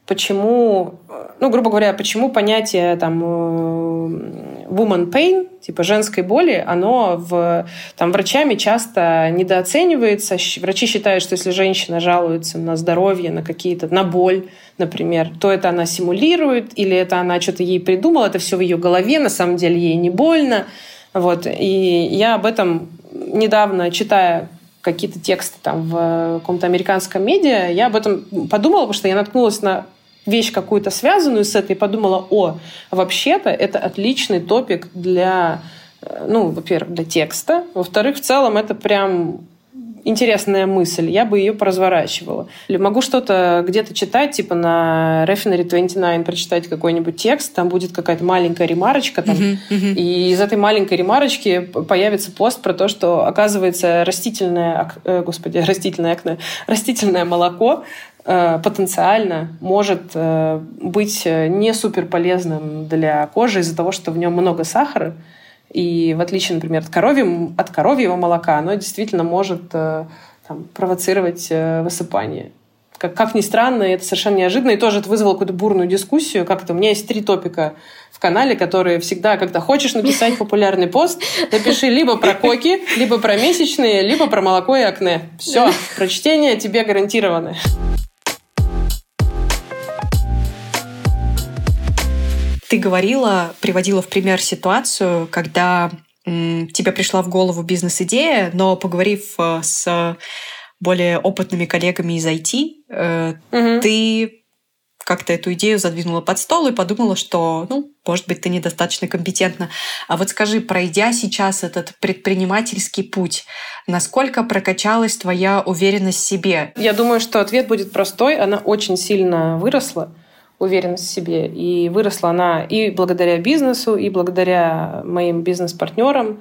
почему, ну, грубо говоря, почему понятие там э, woman pain, типа женской боли, оно в, там, врачами часто недооценивается. Врачи считают, что если женщина жалуется на здоровье, на какие-то, на боль, например, то это она симулирует, или это она что-то ей придумала, это все в ее голове, на самом деле ей не больно. Вот. И я об этом недавно, читая какие-то тексты там в каком-то американском медиа, я об этом подумала, потому что я наткнулась на вещь какую-то связанную с этой, подумала, о, вообще-то это отличный топик для, э, ну, во-первых, для текста, во-вторых, в целом это прям интересная мысль, я бы ее поразворачивала. Или могу что-то где-то читать, типа на Refinery 29 прочитать какой-нибудь текст, там будет какая-то маленькая ремарочка, там, uh-huh, uh-huh. и из этой маленькой ремарочки появится пост про то, что, оказывается, растительное, э, господи, растительное акне, растительное молоко потенциально может э, быть э, не супер полезным для кожи из-за того, что в нем много сахара. И в отличие, например, от, коровьего, от коровьего молока, оно действительно может там, провоцировать высыпание. Как, как ни странно, это совершенно неожиданно. И тоже это вызвало какую-то бурную дискуссию. Как это? У меня есть три топика в канале, которые всегда, когда хочешь написать популярный пост, напиши либо про коки, либо про месячные, либо про молоко и акне. Все, прочтение тебе гарантировано.
Ты говорила, приводила в пример ситуацию, когда тебе пришла в голову бизнес-идея, но поговорив э, с более опытными коллегами из IT, угу. ты как-то эту идею задвинула под стол и подумала, что, ну, может быть, ты недостаточно компетентна. А вот скажи, пройдя сейчас этот предпринимательский путь, насколько прокачалась твоя уверенность в себе?
Я думаю, что ответ будет простой. Она очень сильно выросла уверенность в себе. И выросла она и благодаря бизнесу, и благодаря моим бизнес-партнерам,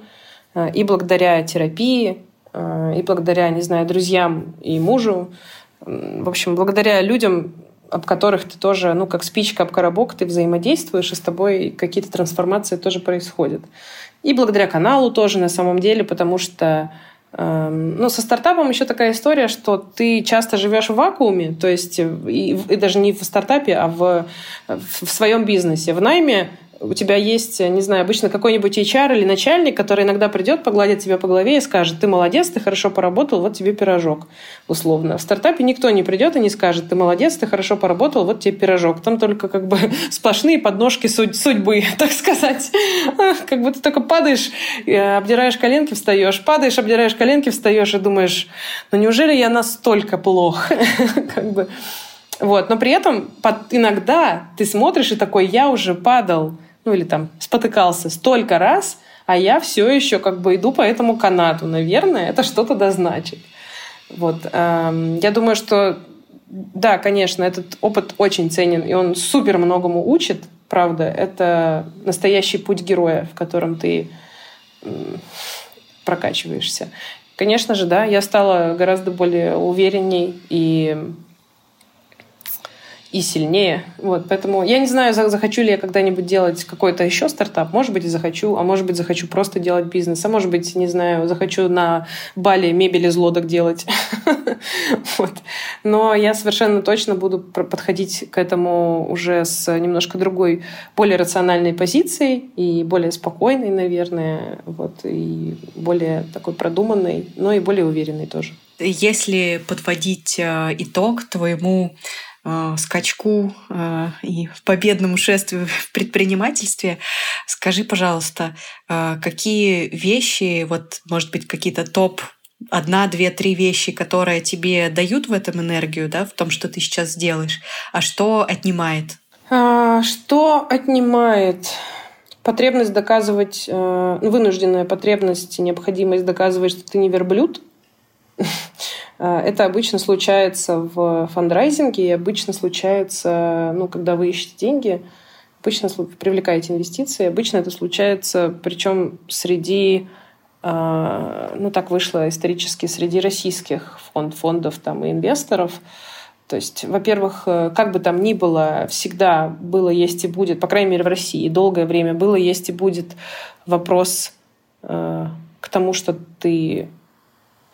э, и благодаря терапии, э, и благодаря, не знаю, друзьям и мужу. В общем, благодаря людям, об которых ты тоже, ну, как спичка об коробок, ты взаимодействуешь, и с тобой какие-то трансформации тоже происходят. И благодаря каналу тоже на самом деле, потому что ну, со стартапом еще такая история, что ты часто живешь в вакууме, то есть и, и даже не в стартапе, а в, в своем бизнесе. В найме у тебя есть, не знаю, обычно какой-нибудь HR или начальник, который иногда придет, погладит тебя по голове и скажет, ты молодец, ты хорошо поработал, вот тебе пирожок, условно. В стартапе никто не придет и не скажет, ты молодец, ты хорошо поработал, вот тебе пирожок. Там только как бы сплошные подножки судьбы, так сказать. Как ты только падаешь, обдираешь коленки, встаешь, падаешь, обдираешь коленки, встаешь и думаешь, ну неужели я настолько плох? Как бы вот, но при этом под, иногда ты смотришь и такой, я уже падал, ну или там спотыкался столько раз, а я все еще как бы иду по этому канату. Наверное, это что-то да значит. Вот. Эм, я думаю, что да, конечно, этот опыт очень ценен, и он супер многому учит, правда. Это настоящий путь героя, в котором ты прокачиваешься. Конечно же, да, я стала гораздо более уверенней и и сильнее. Вот, поэтому я не знаю, захочу ли я когда-нибудь делать какой-то еще стартап. Может быть, и захочу, а может быть, захочу просто делать бизнес. А может быть, не знаю, захочу на Бали мебель из лодок делать. вот. Но я совершенно точно буду подходить к этому уже с немножко другой, более рациональной позицией и более спокойной, наверное, вот, и более такой продуманной, но и более уверенной тоже.
Если подводить э, итог твоему скачку э, и победному шествию в предпринимательстве. Скажи, пожалуйста, э, какие вещи, вот, может быть, какие-то топ одна, две, три вещи, которые тебе дают в этом энергию, да, в том, что ты сейчас делаешь, а что отнимает?
А, что отнимает? Потребность доказывать, э, вынужденная потребность, необходимость доказывать, что ты не верблюд – Э, это обычно случается в фандрайзинге и обычно случается, ну, когда вы ищете деньги, обычно привлекаете инвестиции. Обычно это случается, причем среди, э, ну, так вышло исторически, среди российских фонд, фондов там, и инвесторов. То есть, во-первых, э, как бы там ни было, всегда было, есть и будет, по крайней мере, в России, долгое время было, есть и будет вопрос к тому, что ты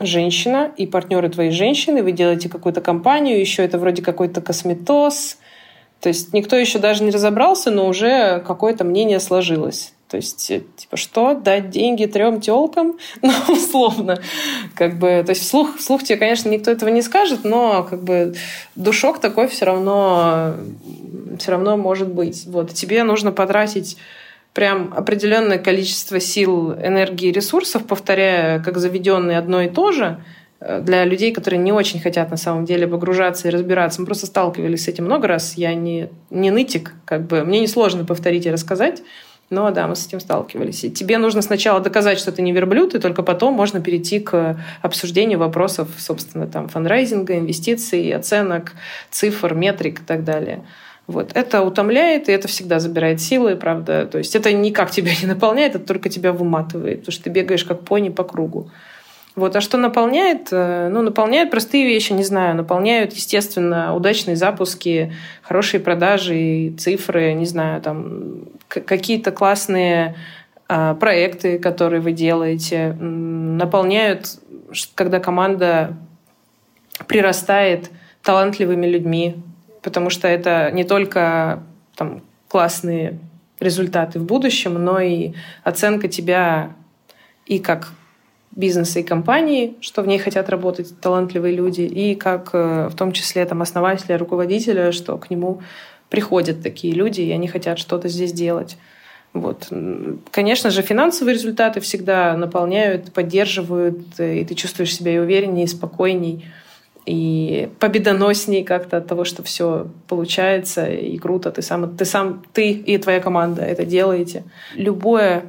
женщина и партнеры твоей женщины, вы делаете какую-то компанию, еще это вроде какой-то косметоз. То есть никто еще даже не разобрался, но уже какое-то мнение сложилось. То есть, э, типа, что, дать деньги трем телкам? Ну, условно. Как бы, то есть, вслух, вслух тебе, конечно, никто этого не скажет, но как бы душок такой все равно, все равно может быть. Вот, тебе нужно потратить прям определенное количество сил, энергии, ресурсов, повторяя как заведенные одно и то же, э, для людей, которые не очень хотят на самом деле погружаться и разбираться. Мы просто сталкивались с этим много раз. Я не, не нытик, как бы. Мне несложно повторить и рассказать. Но да, мы с этим сталкивались. И тебе нужно сначала доказать, что ты не верблюд, и только потом можно перейти к обсуждению вопросов, собственно, там, фандрайзинга, инвестиций, оценок, цифр, метрик и так далее. Вот. Это утомляет, и это всегда забирает силы, правда. То есть это никак тебя не наполняет, это только тебя выматывает, потому что ты бегаешь как пони по кругу. Вот. А что наполняет? Э, ну, наполняют простые вещи, не знаю. Наполняют, естественно, удачные запуски, хорошие продажи, цифры, не знаю, там какие-то классные а, проекты, которые вы делаете. Наполняют, когда команда прирастает талантливыми людьми, потому что это не только там, классные результаты в будущем, но и оценка тебя и как бизнеса и компании, что в ней хотят работать талантливые люди, и как э, в том числе там, основателя, руководителя, что к нему приходят такие люди, и они хотят что-то здесь делать. Вот. Конечно же, финансовые результаты всегда наполняют, поддерживают, и ты чувствуешь себя и увереннее, и спокойней, и победоносней как-то от того, что все получается и круто. Ты сам, ты сам, ты и твоя команда это делаете. Любое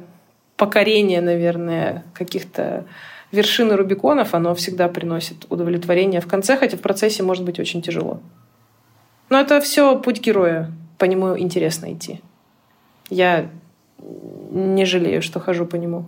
покорение, наверное, каких-то вершины Рубиконов, оно всегда приносит удовлетворение в конце, хотя в процессе может быть очень тяжело. Но это все путь героя. По нему интересно идти. Я не жалею, что хожу по нему.